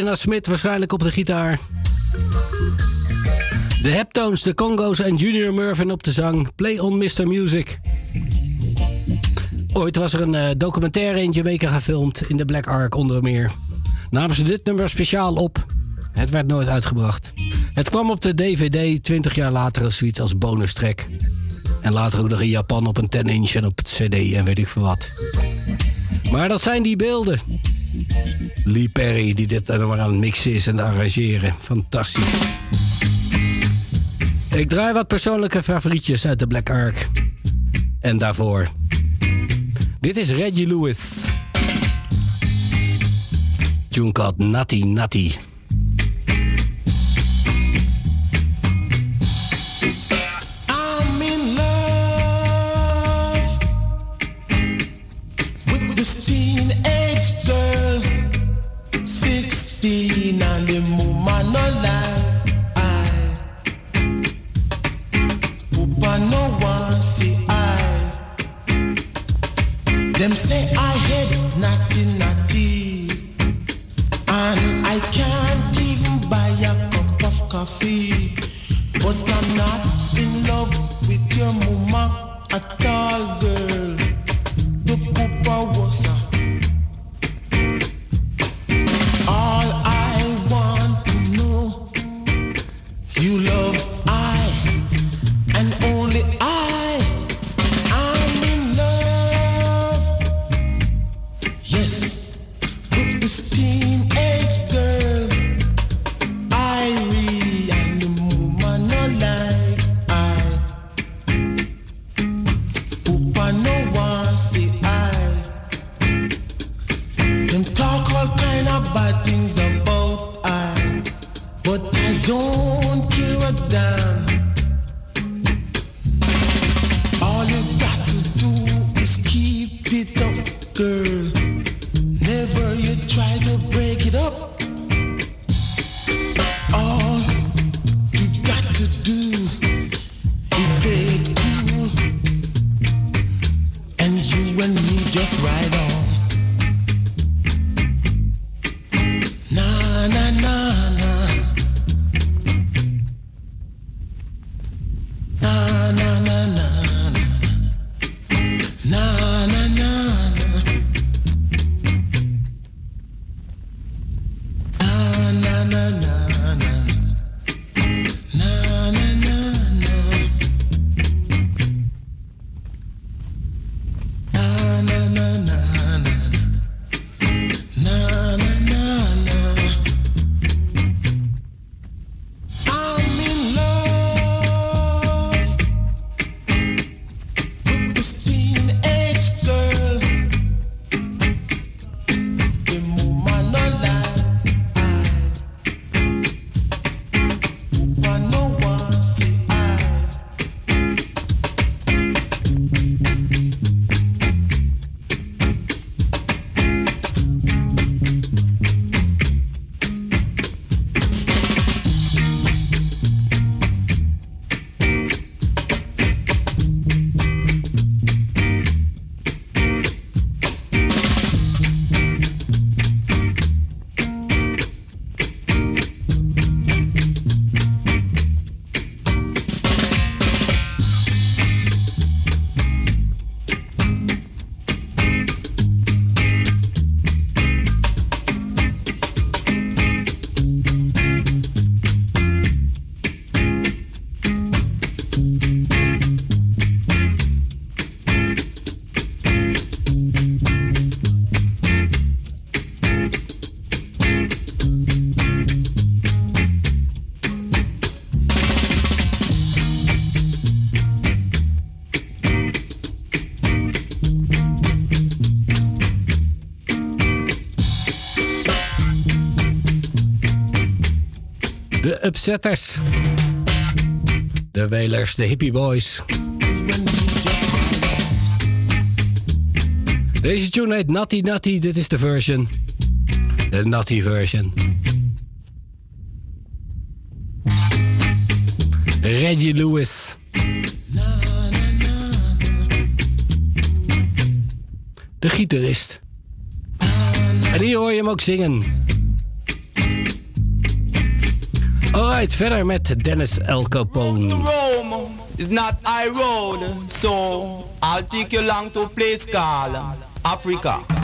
Jenna Smith waarschijnlijk op de gitaar. De Heptones, de Congo's en Junior Murvin op de zang. Play on Mr. Music. Ooit was er een eh, documentaire in Jamaica gefilmd, in de Black Ark onder meer. Namen ze dit nummer speciaal op. Het werd nooit uitgebracht. Het kwam op de DVD 20 jaar later als zoiets als bonus track. En later ook nog in Japan op een 10-inch en op het CD en weet ik veel wat. Maar dat zijn die beelden. Lee Perry die dit maar aan het mixen is en arrangeren. Fantastisch. Ik draai wat persoonlijke favorietjes uit de Black Ark. En daarvoor. Dit is Reggie Lewis. Tune called Natty Natty. Upsetters. De Wailers, de Hippie Boys. Deze tune heet Natty Natty, dit is de version. De Natty version. Reggie Lewis. De gitarist. En hier hoor je hem ook zingen. Alright, verder met Dennis El Capone. Rome, is not Iron, so I'll take you long to place called Africa.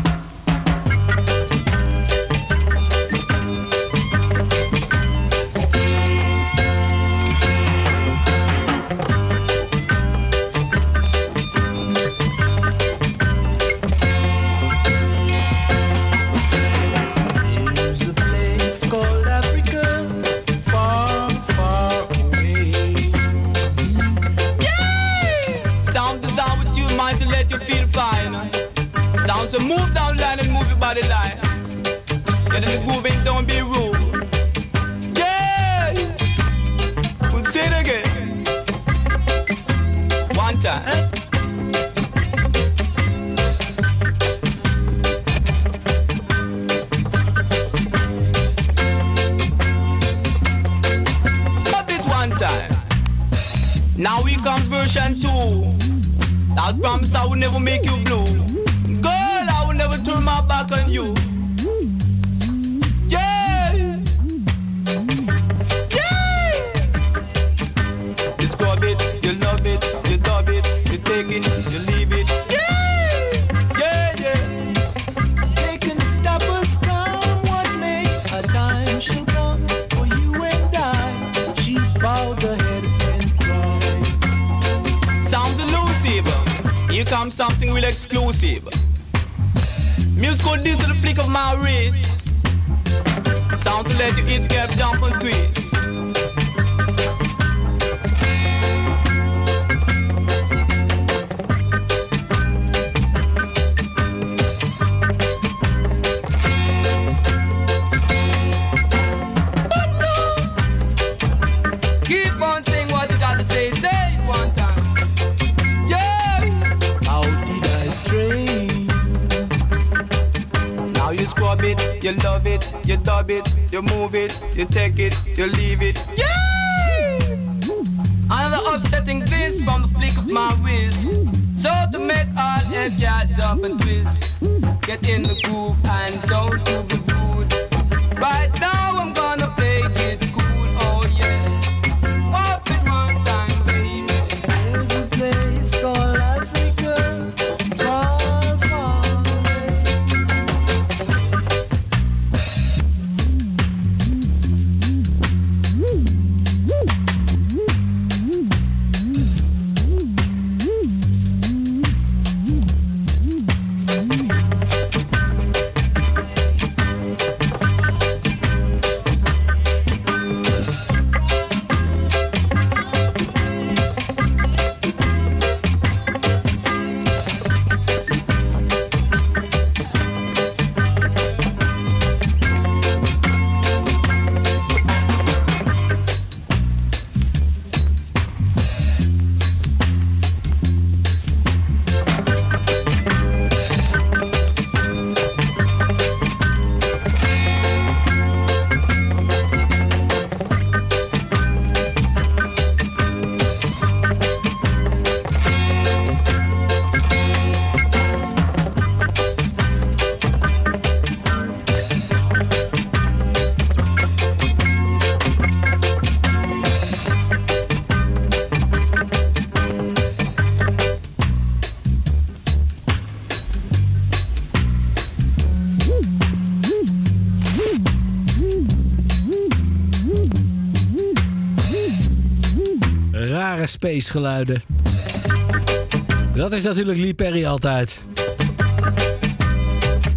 Dat is natuurlijk Lee Perry altijd.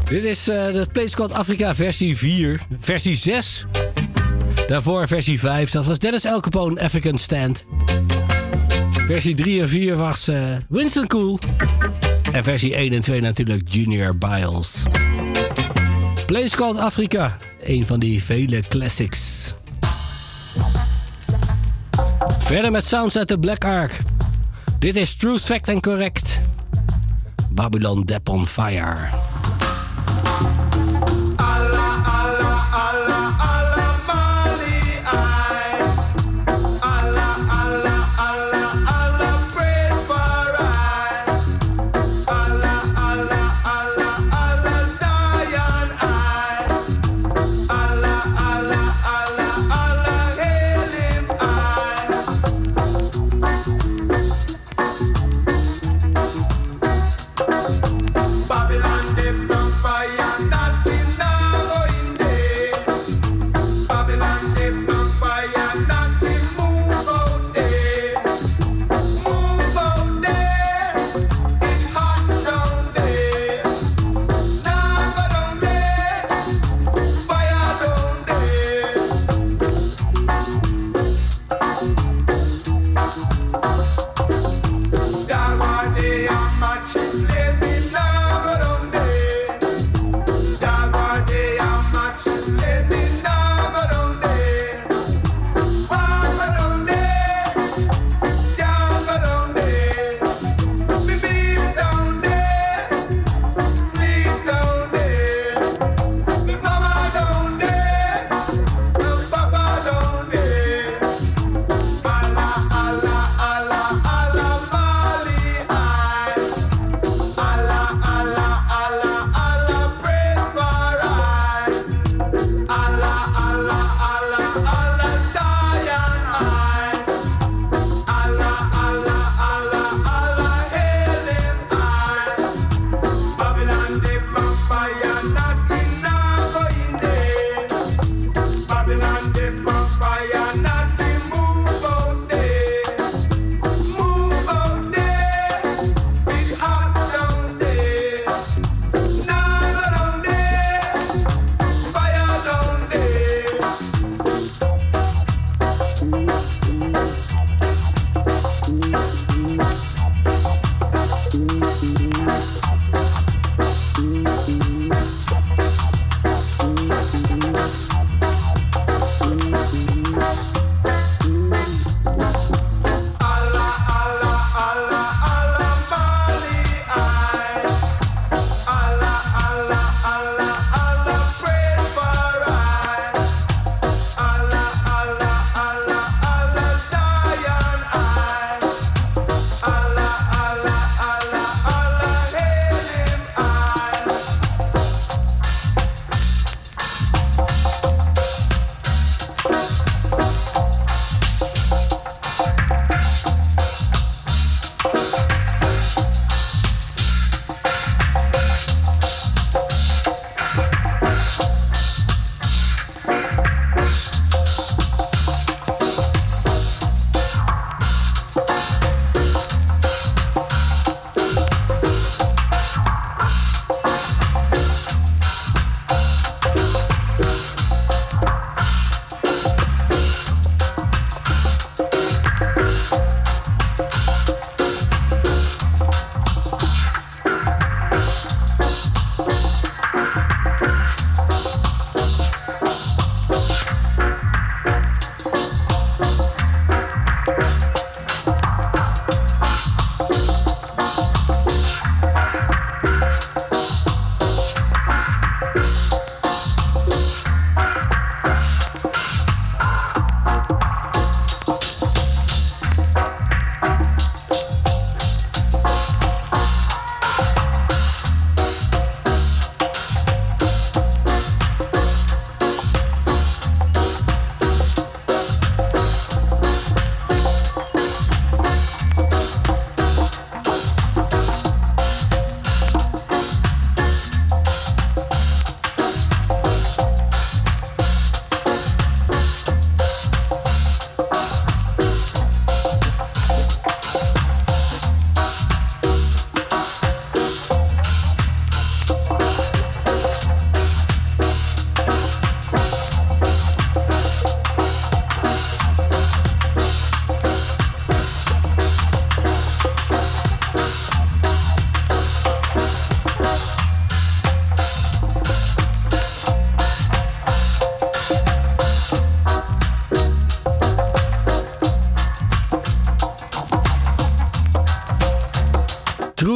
Dit is uh, de Play Squad Afrika versie 4. Versie 6. Daarvoor versie 5. Dat was Dennis El Capone African Stand. Versie 3 en 4 was uh, Winston Cool. En versie 1 en 2 natuurlijk Junior Biles. Play Squad Afrika. Een van die vele classics. Verder met sounds uit de Black Ark. Dit is Truth Fact and Correct. Babylon Dep on Fire.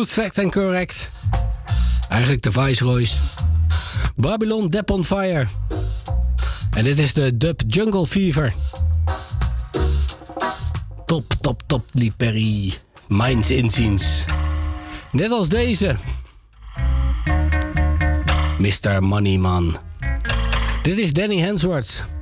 Smooth Fact and Correct. Eigenlijk de Viceroy's. Babylon Dep on Fire. En dit is de dub Jungle Fever. Top, top, top, Lee Minds Mijns inziens. Net als deze. Mr. Moneyman. Dit is Danny Hensworth.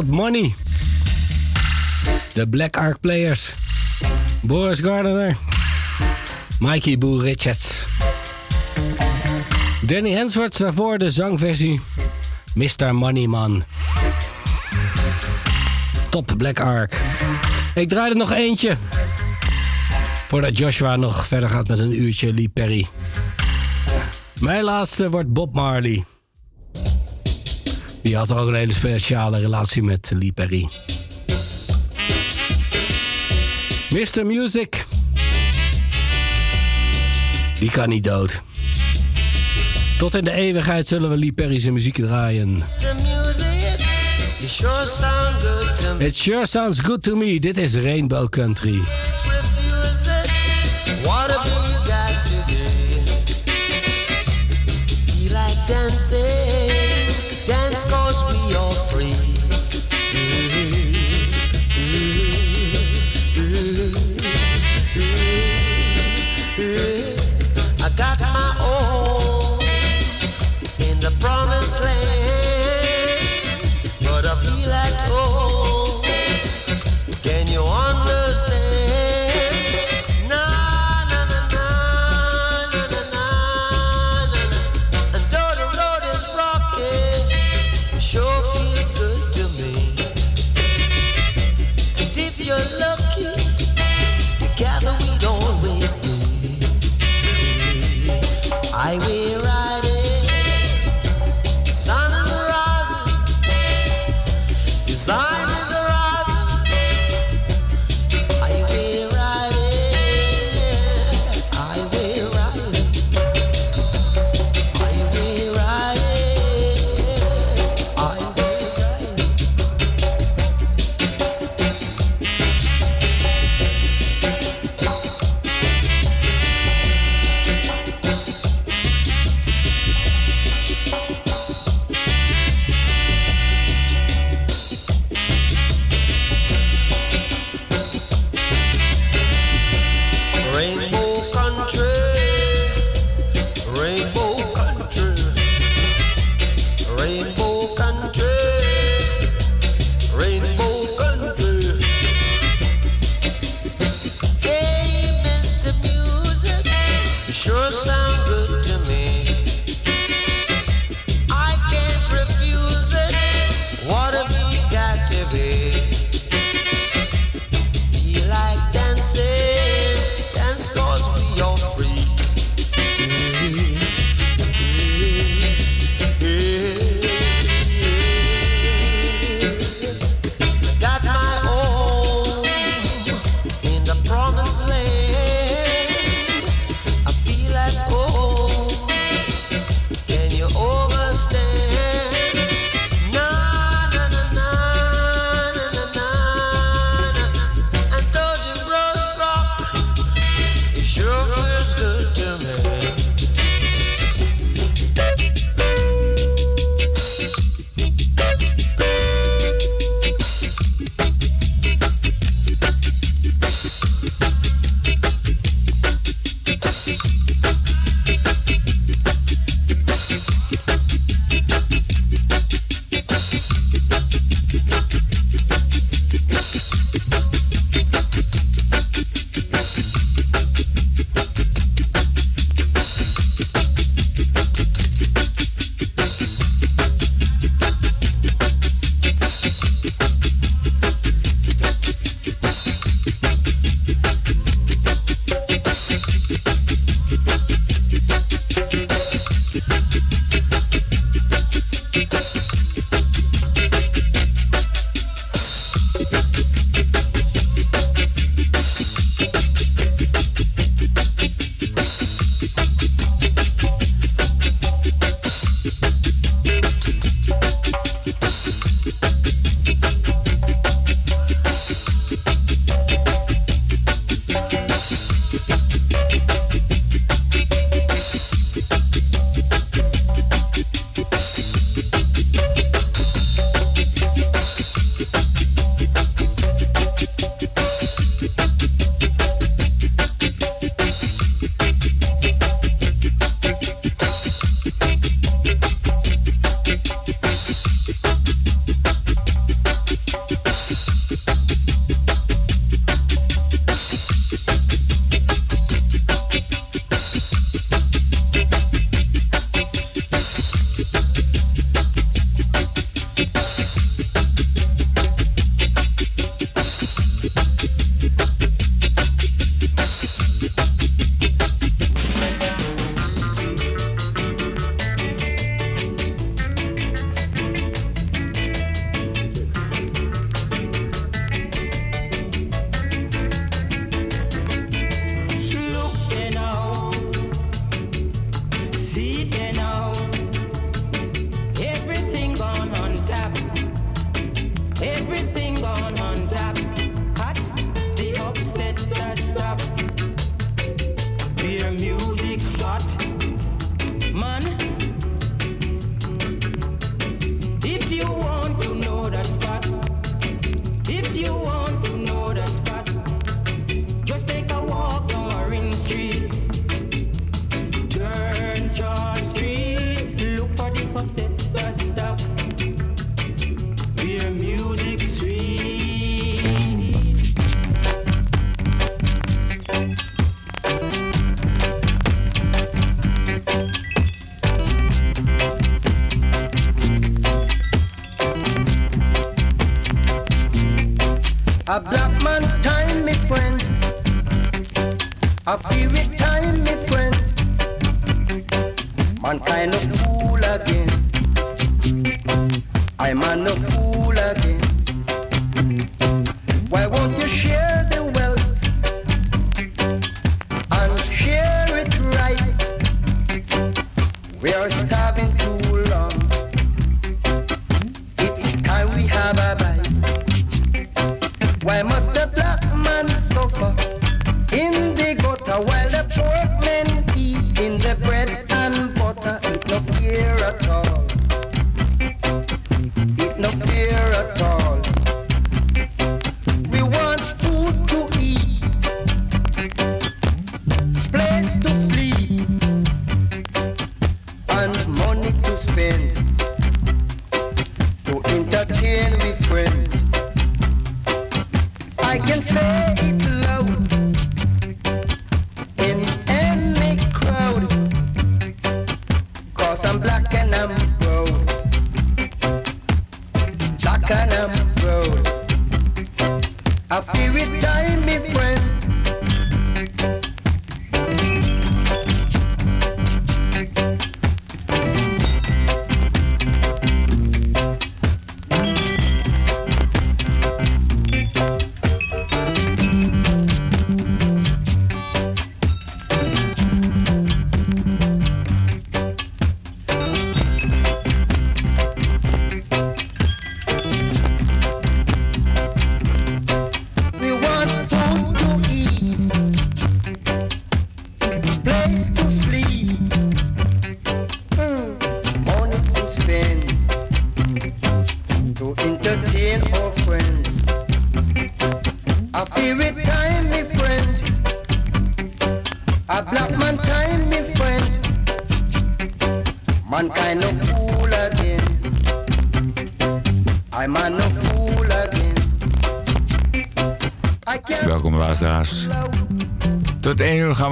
Money. De Black Ark Players. Boris Gardner. Mikey Boo Richards. Danny Hensworth daarvoor de zangversie. Mr. Moneyman. Top Black Ark. Ik draai er nog eentje. Voordat Joshua nog verder gaat met een uurtje Lee Perry. Mijn laatste wordt Bob Marley. Die had ook een hele speciale relatie met Lee Perry. Mr. Music. Die kan niet dood. Tot in de eeuwigheid zullen we Lee Perry's muziek draaien. It sure sounds good to me. Dit is Rainbow Country.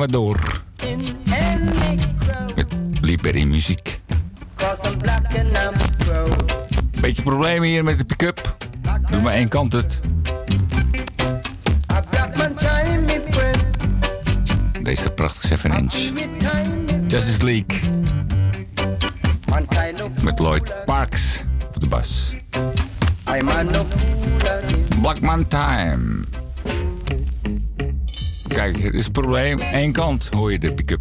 gaan we door. Met muziek. Beetje problemen hier met de pick-up. Doe maar één kant het. Deze prachtige 7 inch. Justice League. probleem. Eén kant hoor je de pick-up.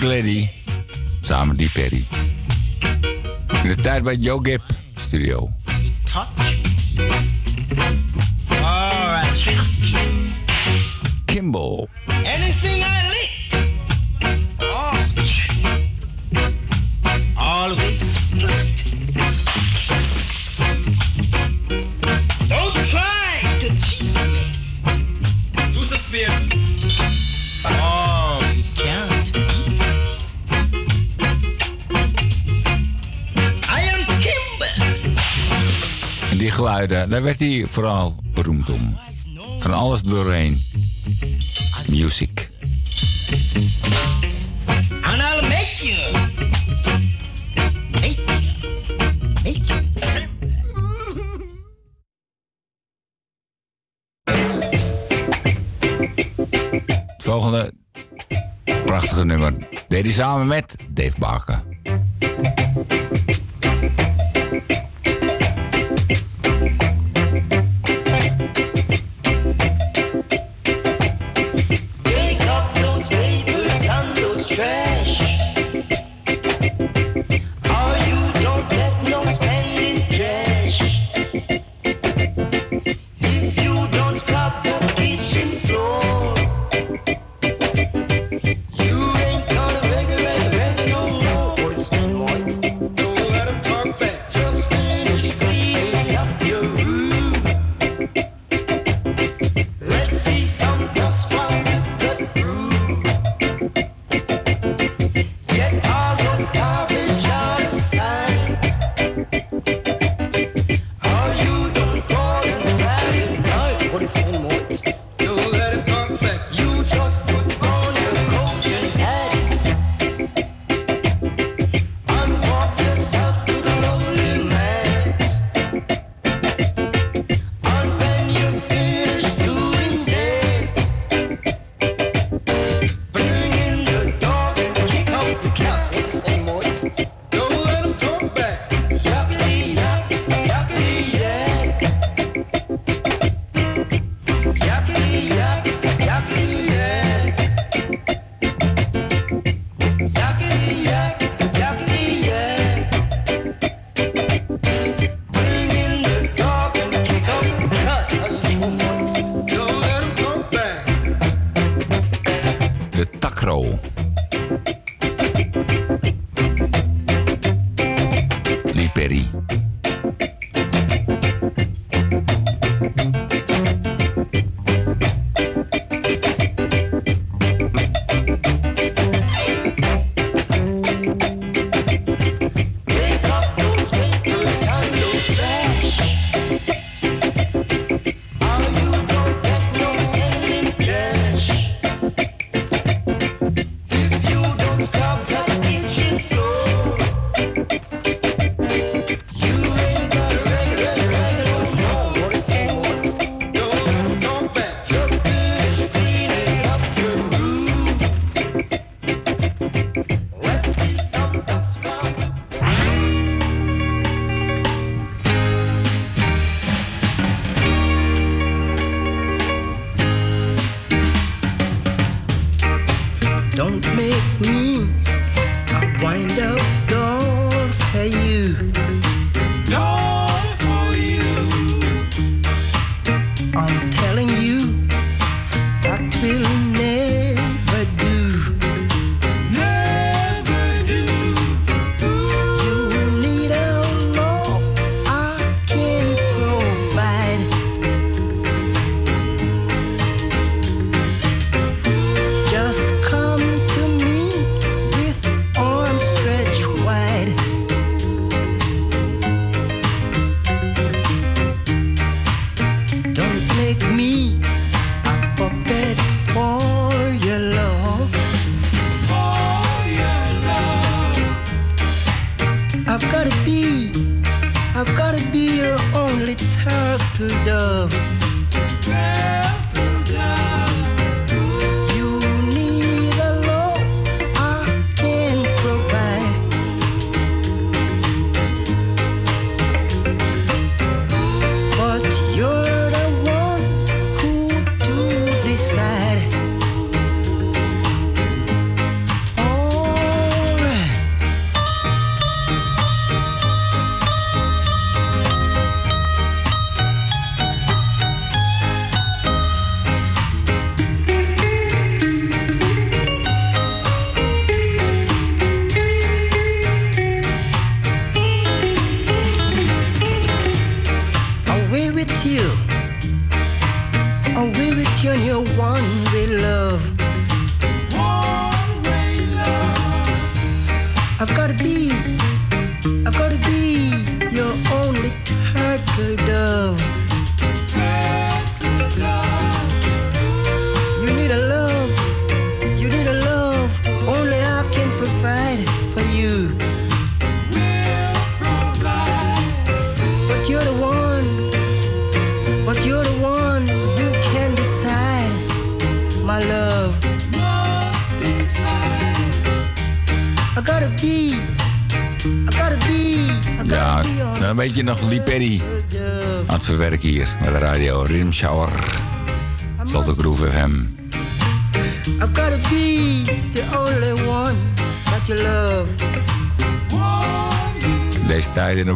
Gladdy. Samen die Perry. In de tijd bij Joe Studio. daar werd hij vooral beroemd om. Van alles doorheen. Music. I'll make you. Het volgende prachtige nummer deed hij samen met Dave Barker.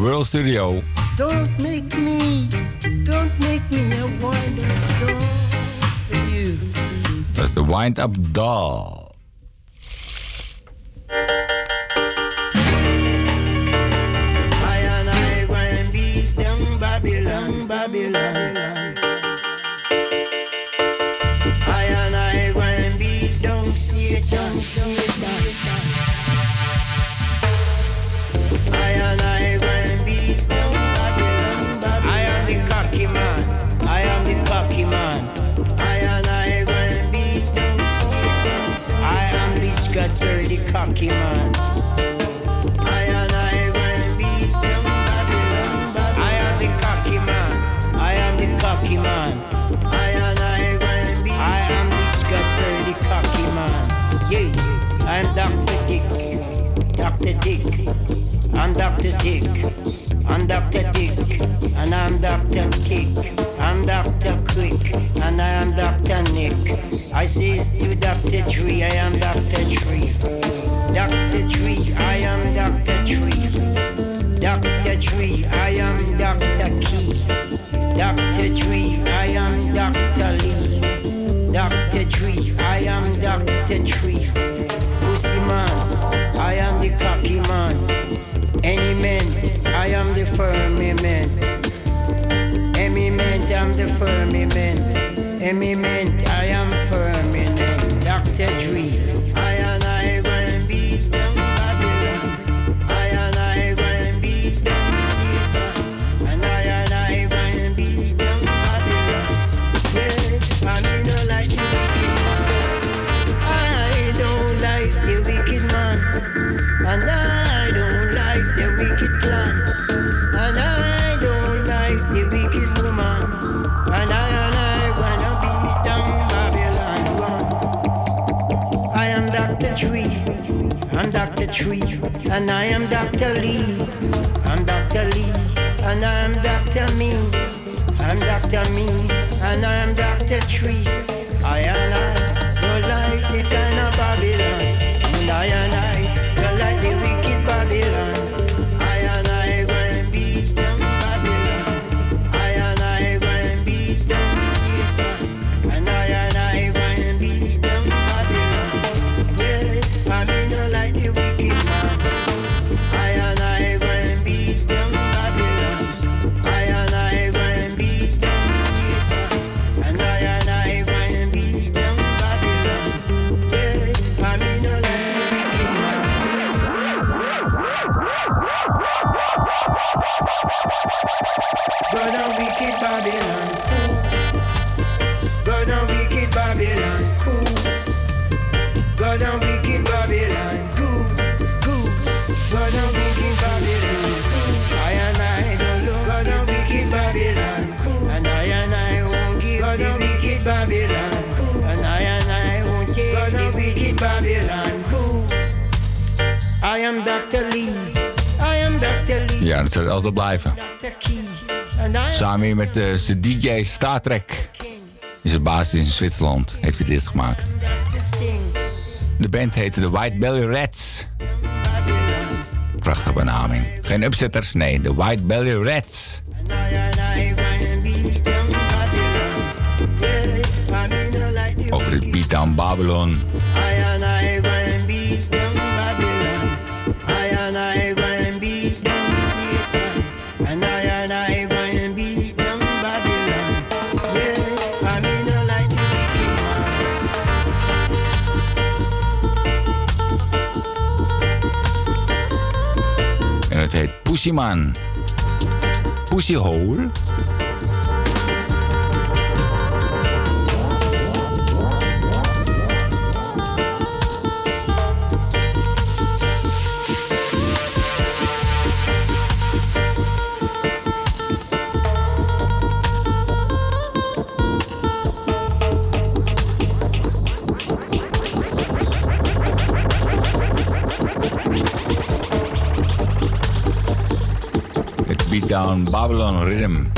World Studio. Don't make me, don't make me a wind-up doll for you. That's the wind-up doll. Tree, I am Dr. Tree. Dr. Tree, I am Dr. Tree. Dr. Tree, I am Dr. Key. Dr. Tree, I am Dr. Lee. Dr. Tree, I am Dr. Tree. Pussy man, I am the cocky man. Any man, I am the firmament. man, I'm the firmament. man. and I'm dead. Zal altijd blijven. Samen met eh, zijn DJ Star Trek. Is het basis in Zwitserland. Heeft hij dit gemaakt. De band heette de White Belly Rats. Prachtige benaming. Geen upsetters, nee, de White Belly Rats. Beat Over het Beatdown Babylon. 부심한 부시호울? Beatdown Babylon Rhythm.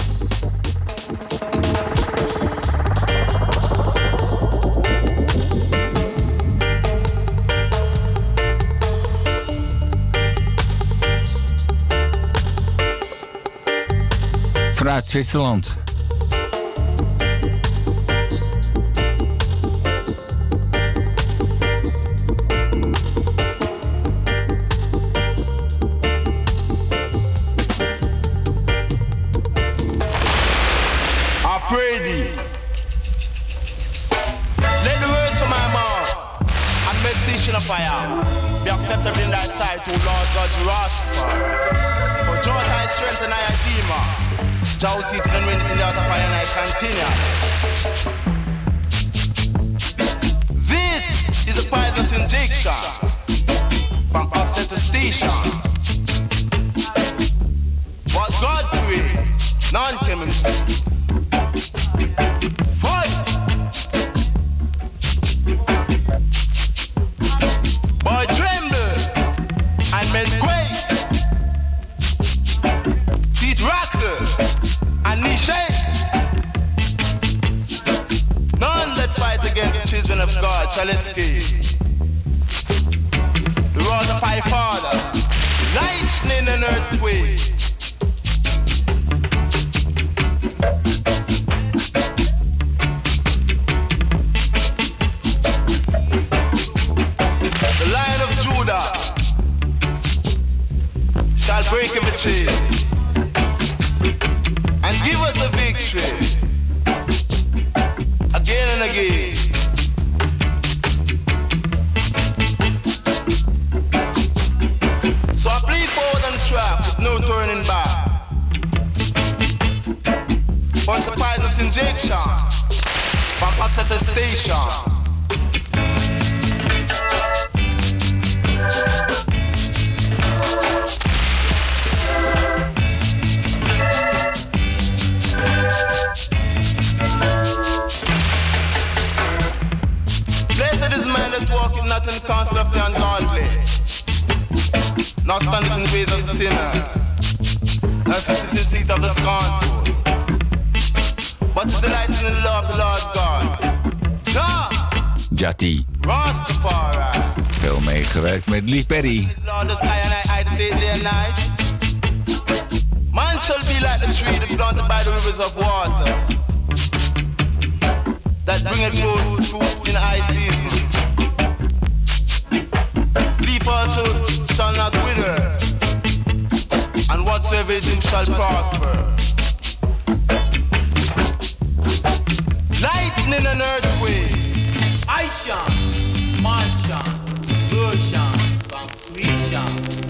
Vanuit Zwitserland. Nor standeth in the ways of the sinner, sitteth in the seat of the scornful. But is delighted in the law of the Lord God. Jah, Jati. Rastafari, Veel meegewerkt met Lee Perry. And and. Man shall be like the tree that planted by the rivers of water, that bringeth forth fruit in high season. Leaf also shall not wither, and whatsoever do shall prosper. Lightning and earthquake. Aishan, Manshan, Goshan, Concretion.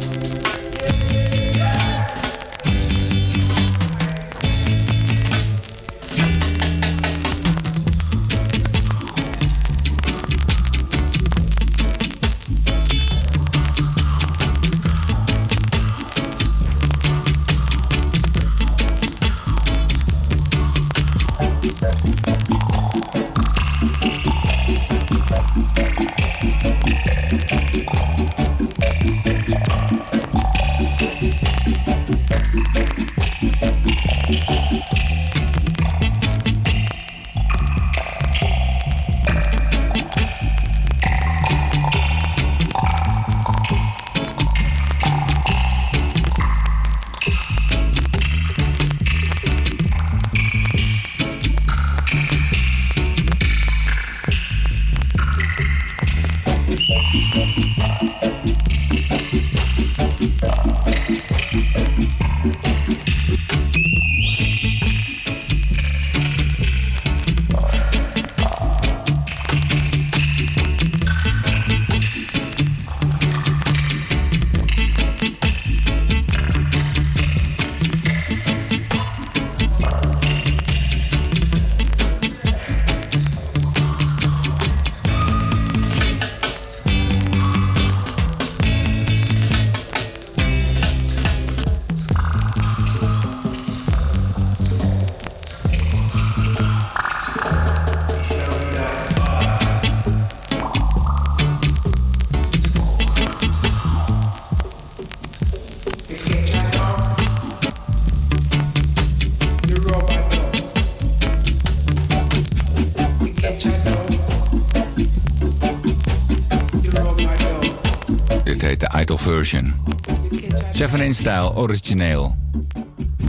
7-inch style, origineel.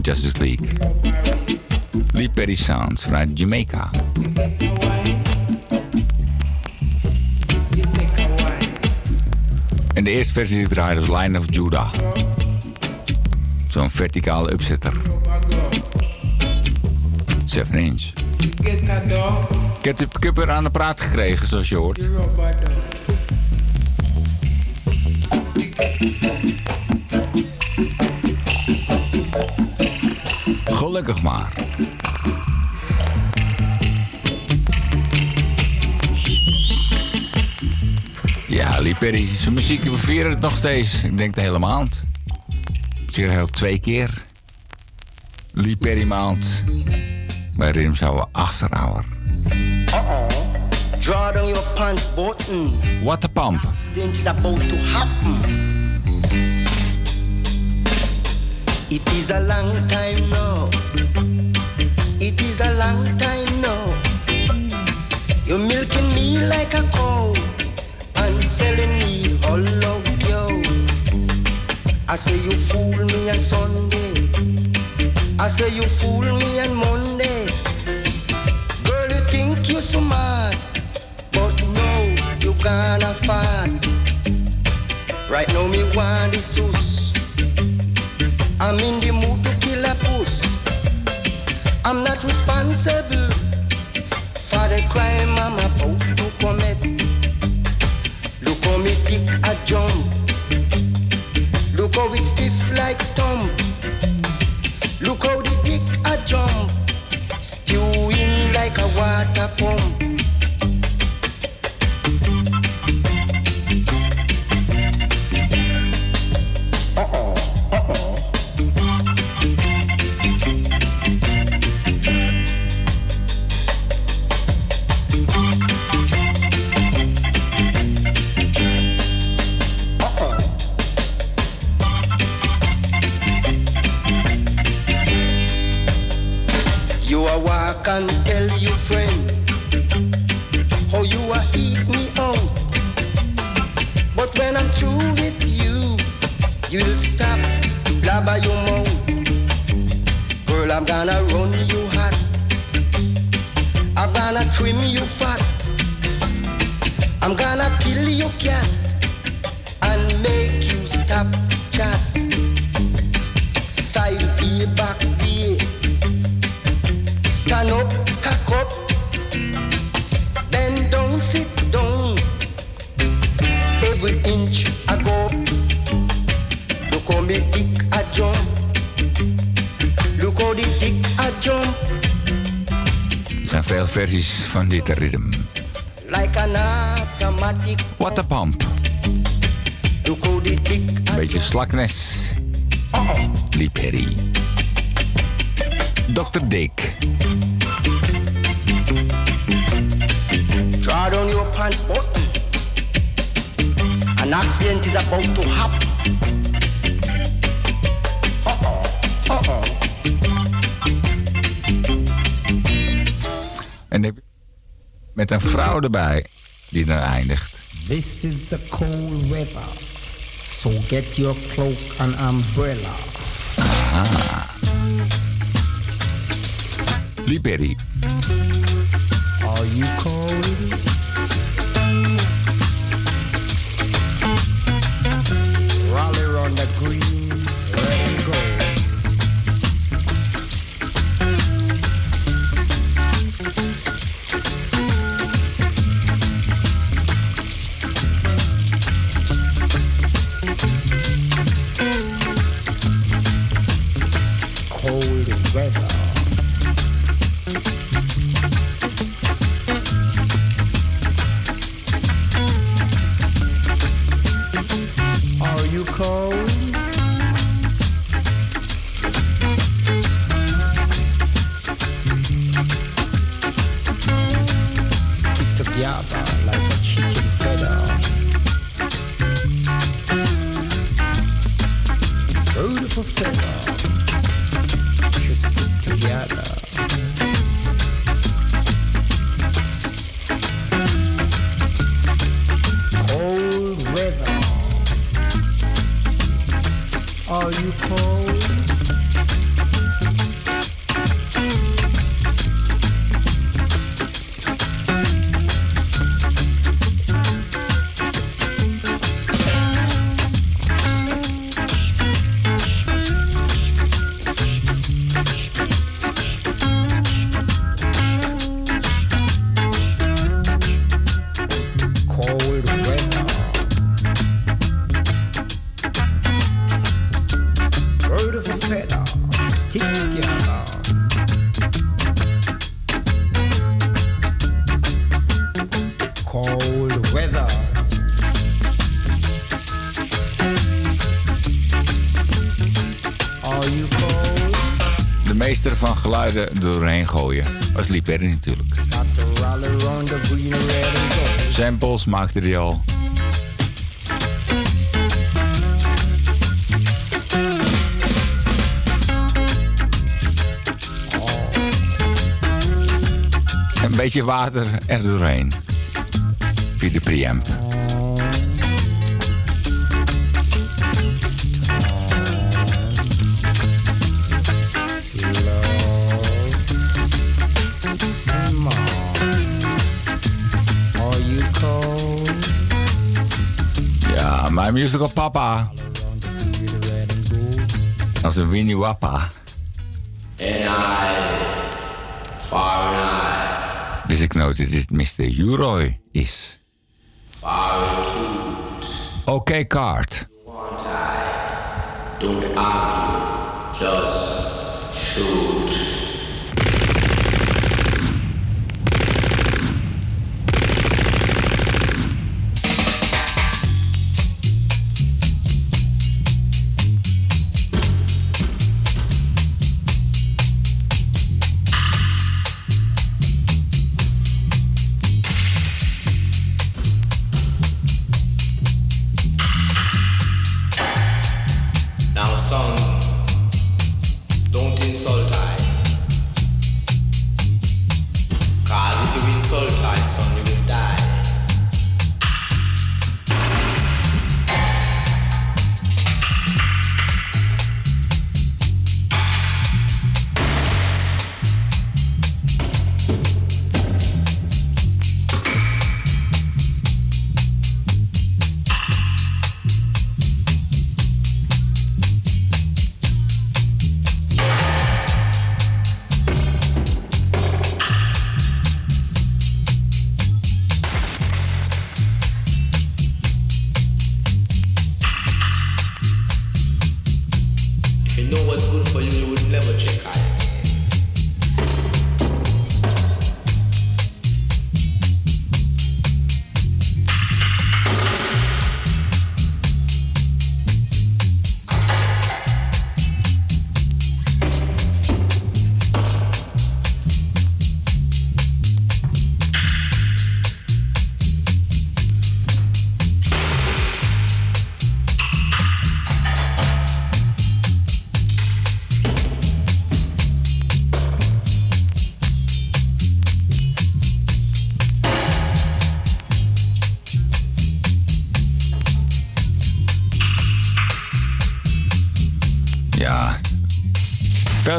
Justice League. Lee Perry Sounds vanuit Jamaica. En de eerste versie die ik Line of Judah. Zo'n verticale upsetter. 7 inch. Ik heb, ik heb er aan de praat gekregen, zoals je hoort. Gelukkig maar. Ja, Lee Perry, zijn muziek, we vieren het nog steeds. Ik denk de hele maand. Zeker heel twee keer. Lee Perry maand. Bij Rhythm Shower After Hour. Uh-oh. Draw down your pants button. What a pump. Accident is about to happen. It is a long time now. It is a long time now. You're milking me like a cow and selling me all hollow yo. I say you fool me on Sunday. I say you fool me I'm gonna van dit ritme. Like an automatic. What a pump. Look how the dick I Beetje slaknes. Lee Perry. Dr. Dick. Draw down your pants button. An accident is about to happen. Met een vrouw erbij die dan eindigt. This is the cold weather. So get your cloak and umbrella. Ah. Lee Leslie Perry natuurlijk. Samples, materiaal. Een beetje water er doorheen. Via de preamp. Musical Papa. Dat een Winnie Wappa. En I, Wist ik nooit dat dit Mr. Uroy is. Oké, okay, kaart.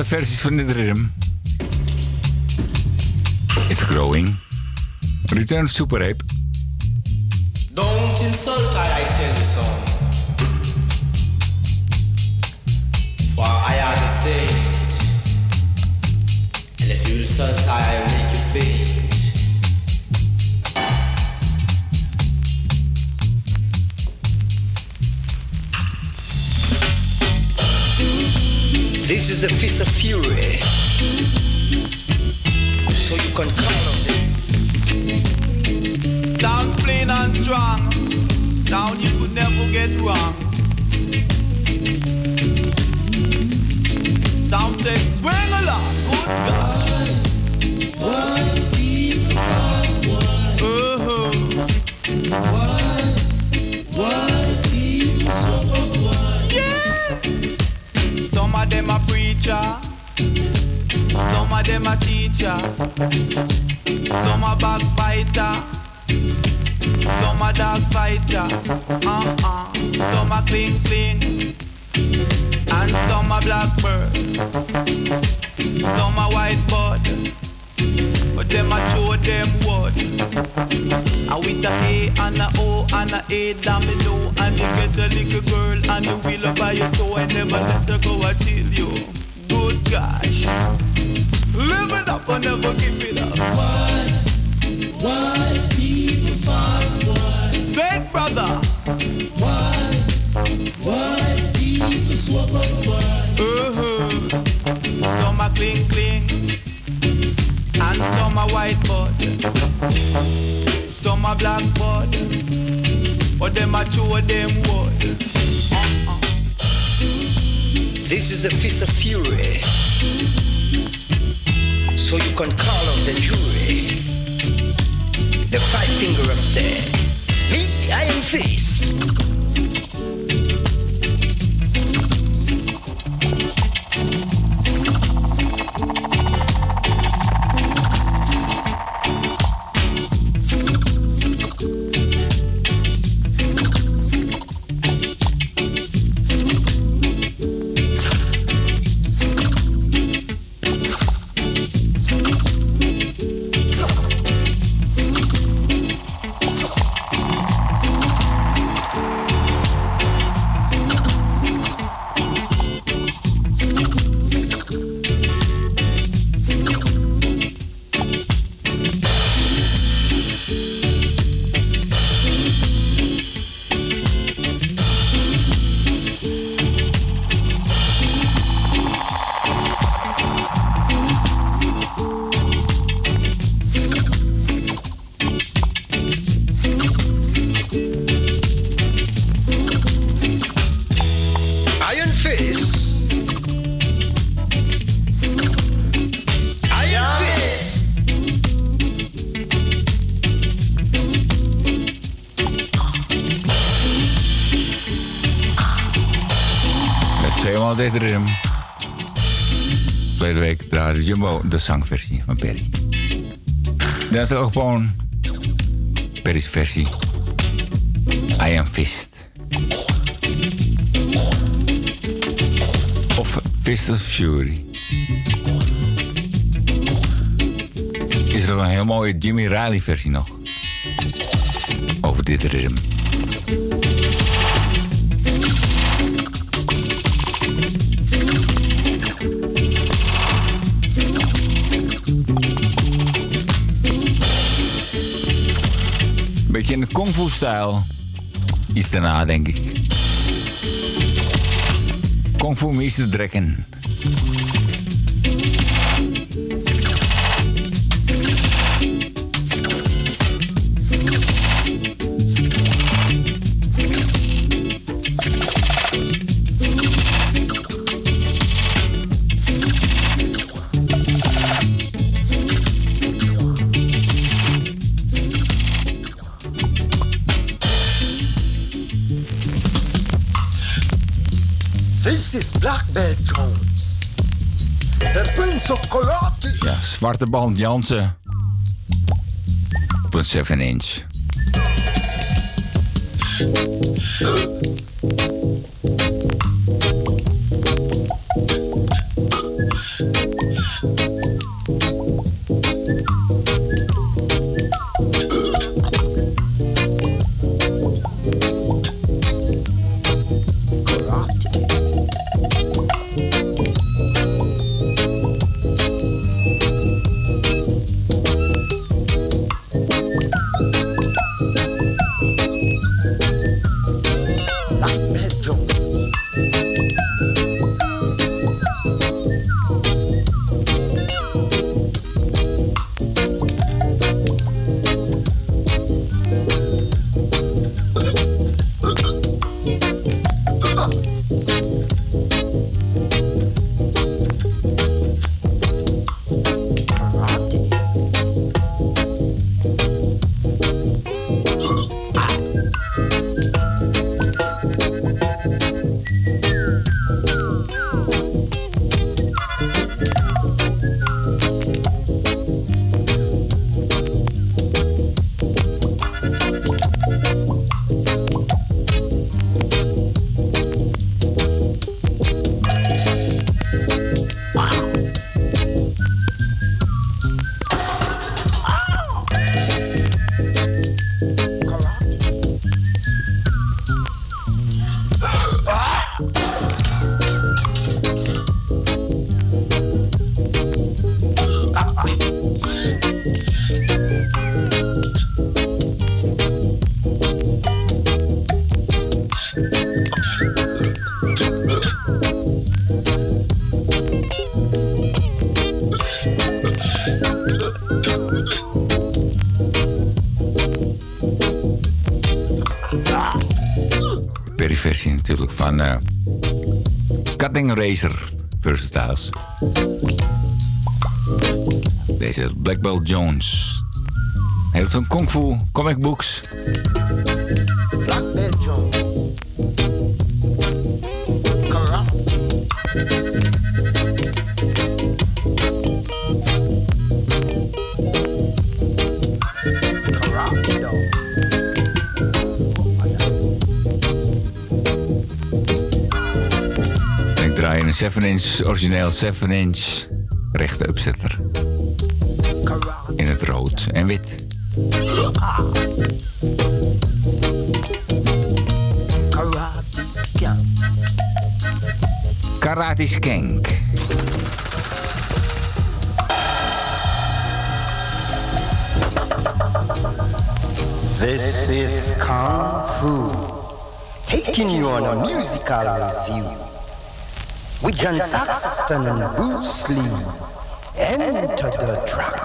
versies van dit rhythm. It's growing. Return Super Ape. Gewoon Perry's versie. I Am Fist. Of Fist of Fury. Is er een heel mooie Jimmy Riley versie nog. Over dit ritme. Is Iets daarna, denk ik. Conformisten trekken. Zwarte band Jansen. Op een 7 inch. Van eh, Cutting Razor Versatiles. deze Black Belt Jones. Hij heeft van Kung Fu, comic books. 7 inch, origineel 7 inch rechte opzetter, In het rood en wit. Karate Skank. This is Kung Fu, taking you on a musical review. With John Saxon and Bruce Lee. Enter the track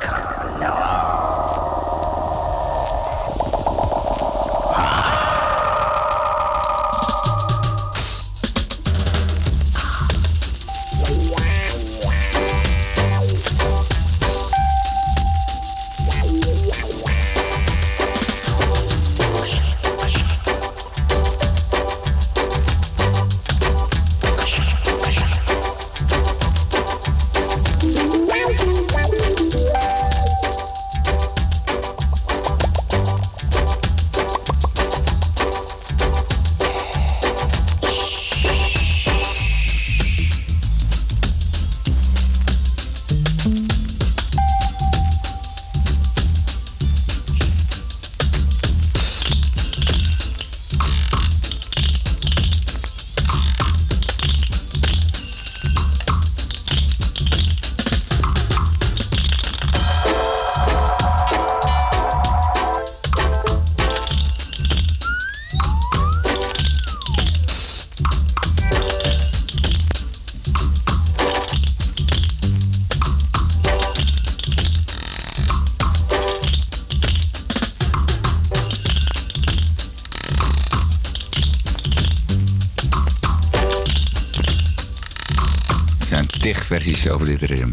versies over dit ritme.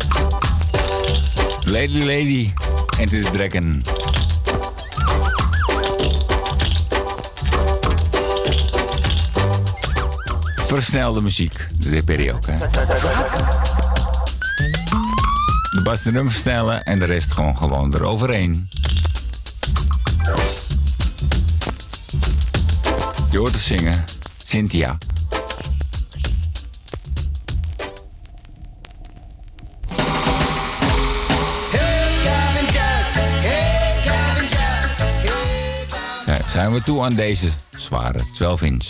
Lady Lady, Enter the Dragon. Versnelde muziek, de DPD ook, hè? De bas de versnellen en de rest gewoon, gewoon eroverheen. Je hoort te zingen, Cynthia. Zijn- we toe aan deze zware 12 inch?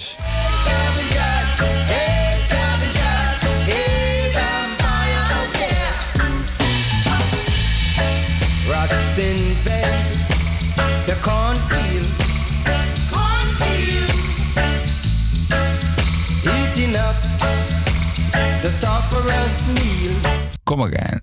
The cornfield. Eating up the sufferer's meal. Come again.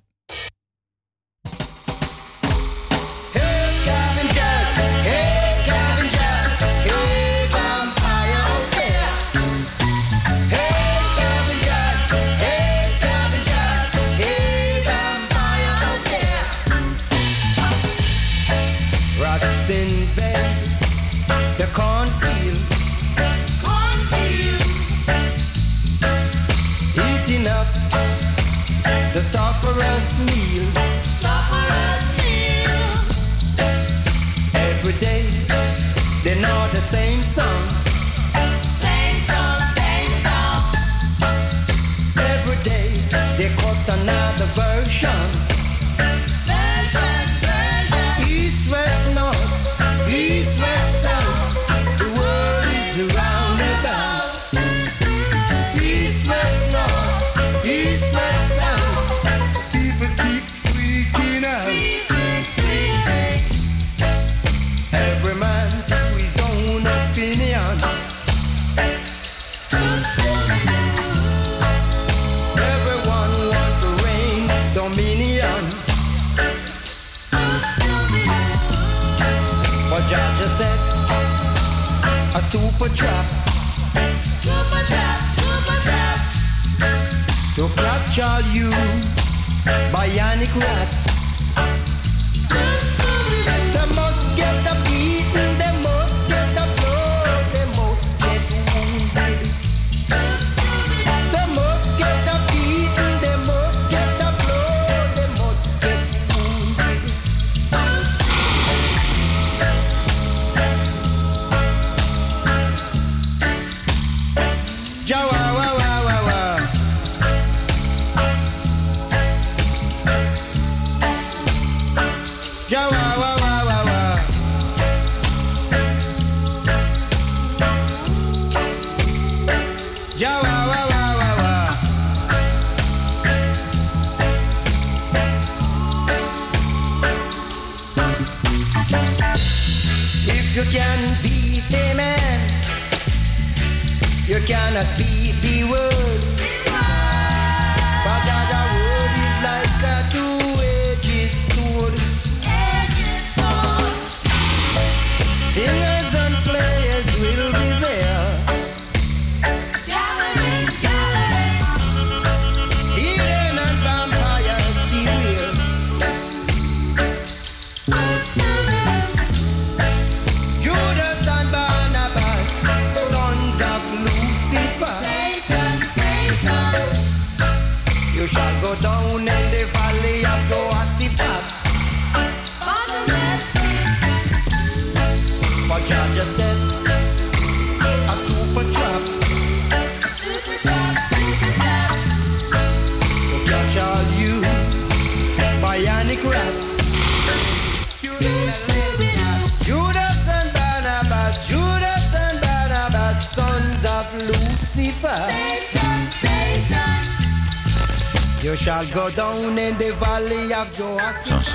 Super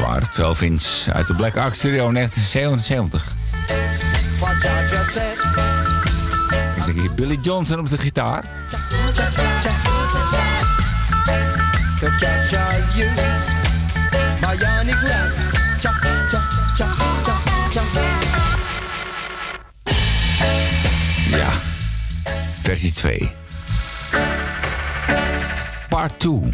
Weliswaar 12 inch uit de Black Ark Studio 1977. Ik denk hier Billy Johnson op de gitaar. Ja, versie 2. Part 2.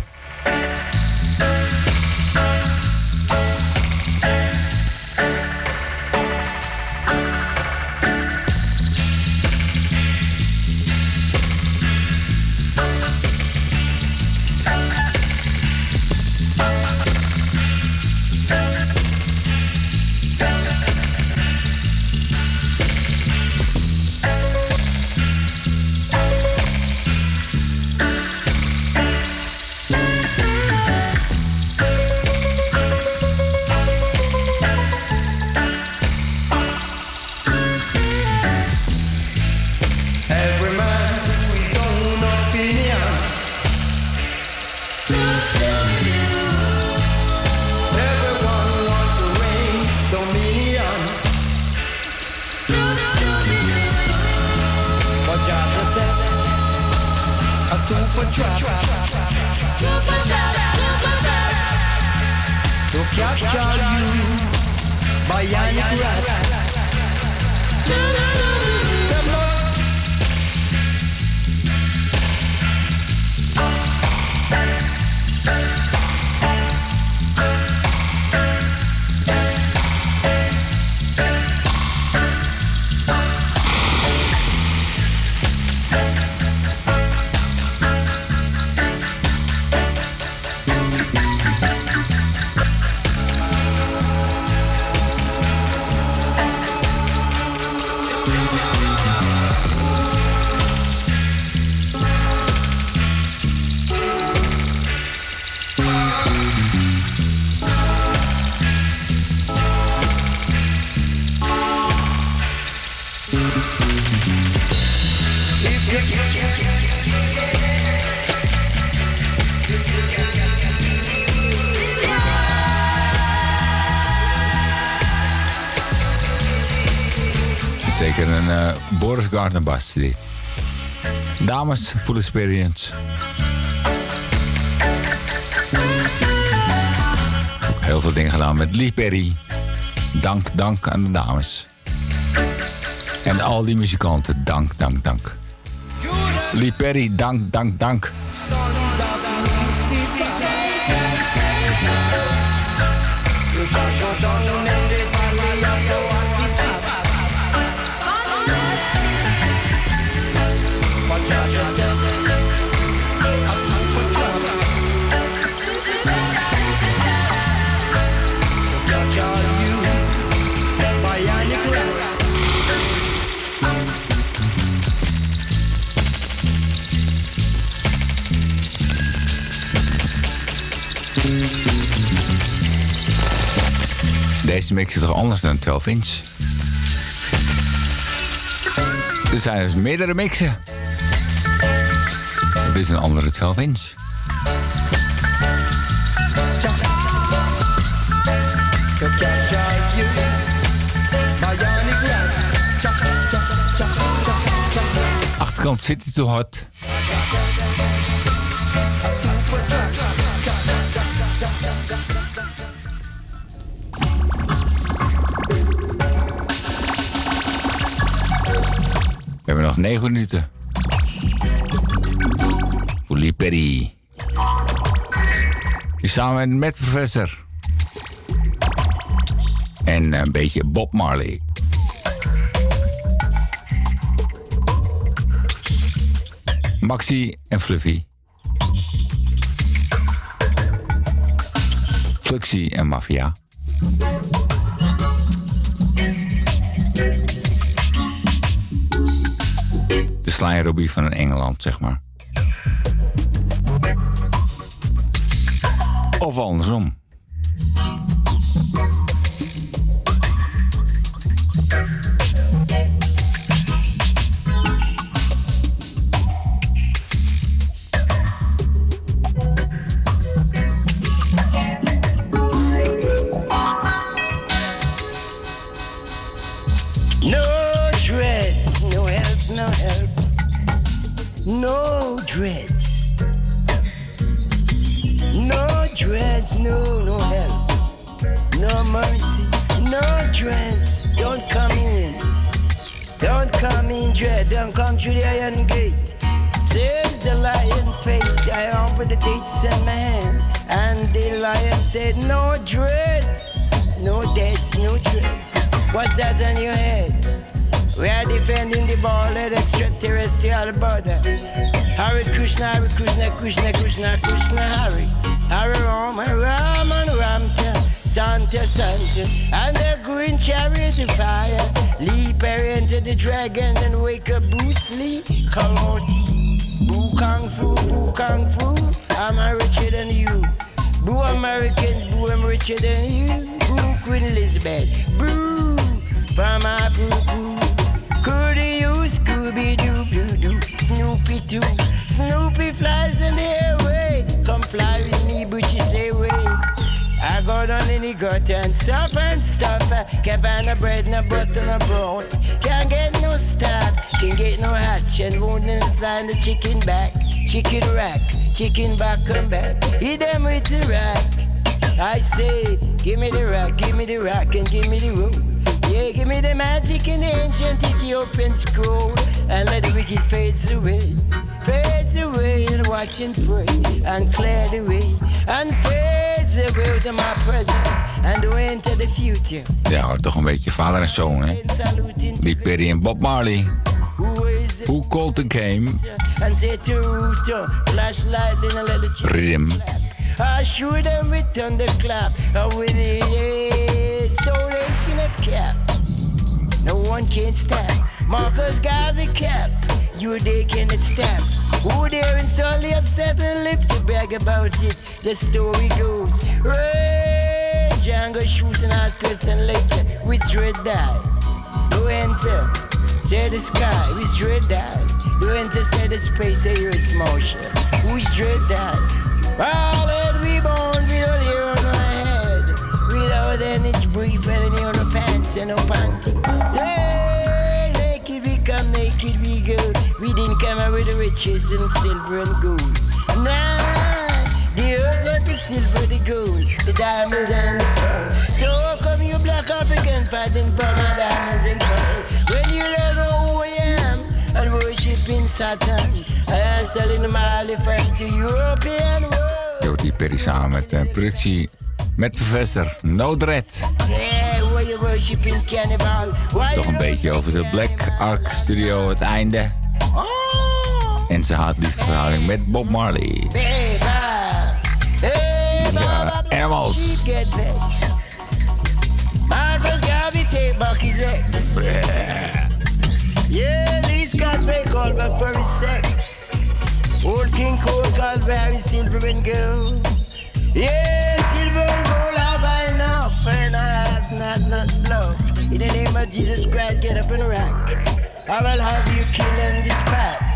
Aardenbaarstreet. Dames, full experience. Heel veel dingen gedaan met Lee Perry. Dank, dank aan de dames. En al die muzikanten, dank, dank, dank. Lee Perry, dank, dank, dank. Deze mix is toch anders dan 12 inch? Er zijn dus meerdere mixen. Dit is een andere 12 inch. To capture you, Miami Grand. Nog 9 minuten. Lee Perry. Samen met Professor. En een beetje Bob Marley. Maxi en Fluffy. Fluxy en Mafia. Sly Robbie van Engeland, zeg maar. Of andersom. Find no bread, no butter, no brown. Can't get no stuff, can't get no hatch, and won't find the chicken back. Chicken rack, chicken back, come back. Eat them with the rack. I say, give me the rack, give me the rack, and give me the rope. Yeah, give me the magic in the ancient Ethiopian scroll and let the wicked fades away. Fades away and watch and pray and clear the way and fades away to my present and way into the future. Ja, toch een beetje vader en zoon, hè? Lee Perry en Bob Marley. Who called the game? And say to flashlight in a little chip. Rhythm. I shoot them with thunderclap and with the storage in a cap. No one can stop. Marcus got the cap. You they cannot stop. Who there and sorely upset and live to brag about it. The story goes. Ray Django shooting at Christian Lecture with dread die. Who enter? Share the sky with dread die. Who enter say the space say you're small ship. Who's dread die? All that we born without hair on our head. Without any brief any on our pants and no panty. Hey, naked we come, naked we go. We didn't come out with the riches and silver and gold. The and the silver, the gold, the diamonds and the pearl. So how come you black African fighting for my diamonds and pearl? When you don't know who I am and worshiping Satan, I am selling my elephant to European world. Lee Perry samen met uh, productie met Professor No Dread. Toch een beetje over de Black Ark Studio, het einde. En ze had liefst verhouding met Bob Marley. uh, animals. Yeah, sex. Old king called silver and gold. Yeah, silver and gold have enough, and I have not not. In the name of Jesus Christ, get up and rock. I will have you kill and dispatch.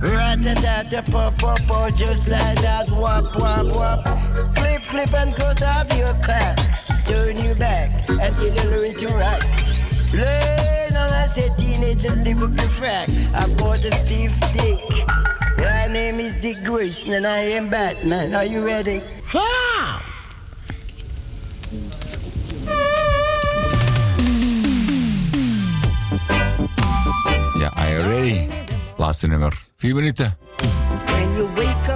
Rather that the pop pop pop just like that wop wop wop. Clip clip and cut off your clap. Turn you back until you learn to rock. Learn on as a teenagers live up the frack. I bought a stiff dick. My name is Dick Grayson and I am Batman. Are you ready? How? Ja, IRA. Laatste nummer. vier minuten.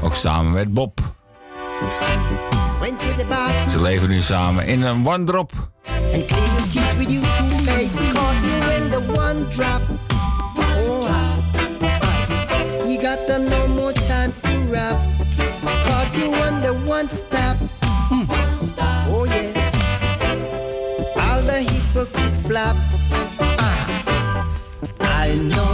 Ook samen met Bob. Ze leven nu samen in een one drop. And clean your teeth with you two face caught you in the one drop. Oh, you got the no more time to rap. Caught you in the one stop. Hmm. Oh, yes. All the hypocrite flap. Ah, I know.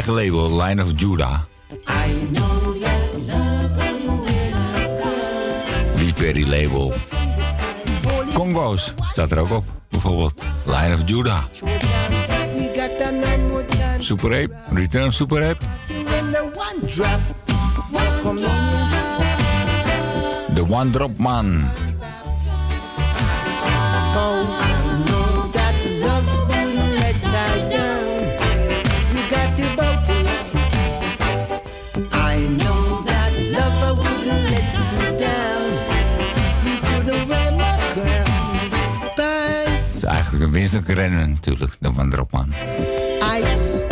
eigen label, Line of Judah. Lee label. Congo's staat er ook op, bijvoorbeeld. Line of Judah. Super Ape, Return Super Ape. The One Drop Man. Wezenlijk rennen natuurlijk, de Wanderopman. Ice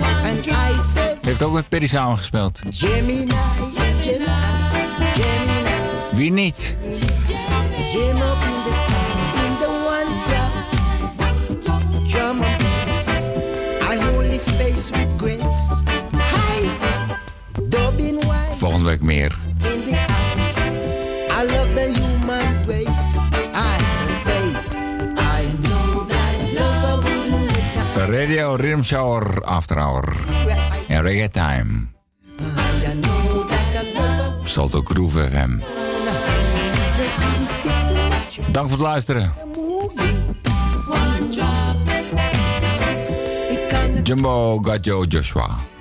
and ice. Heeft ook met Perry gespeeld. Jimmy Gemini, Wie niet? Volgende week meer. I love you. Radio Rhythm Shower After Hour. En Reggae Time. Salto Groove FM. Dank voor het luisteren. Jumbo Gajo Joshua.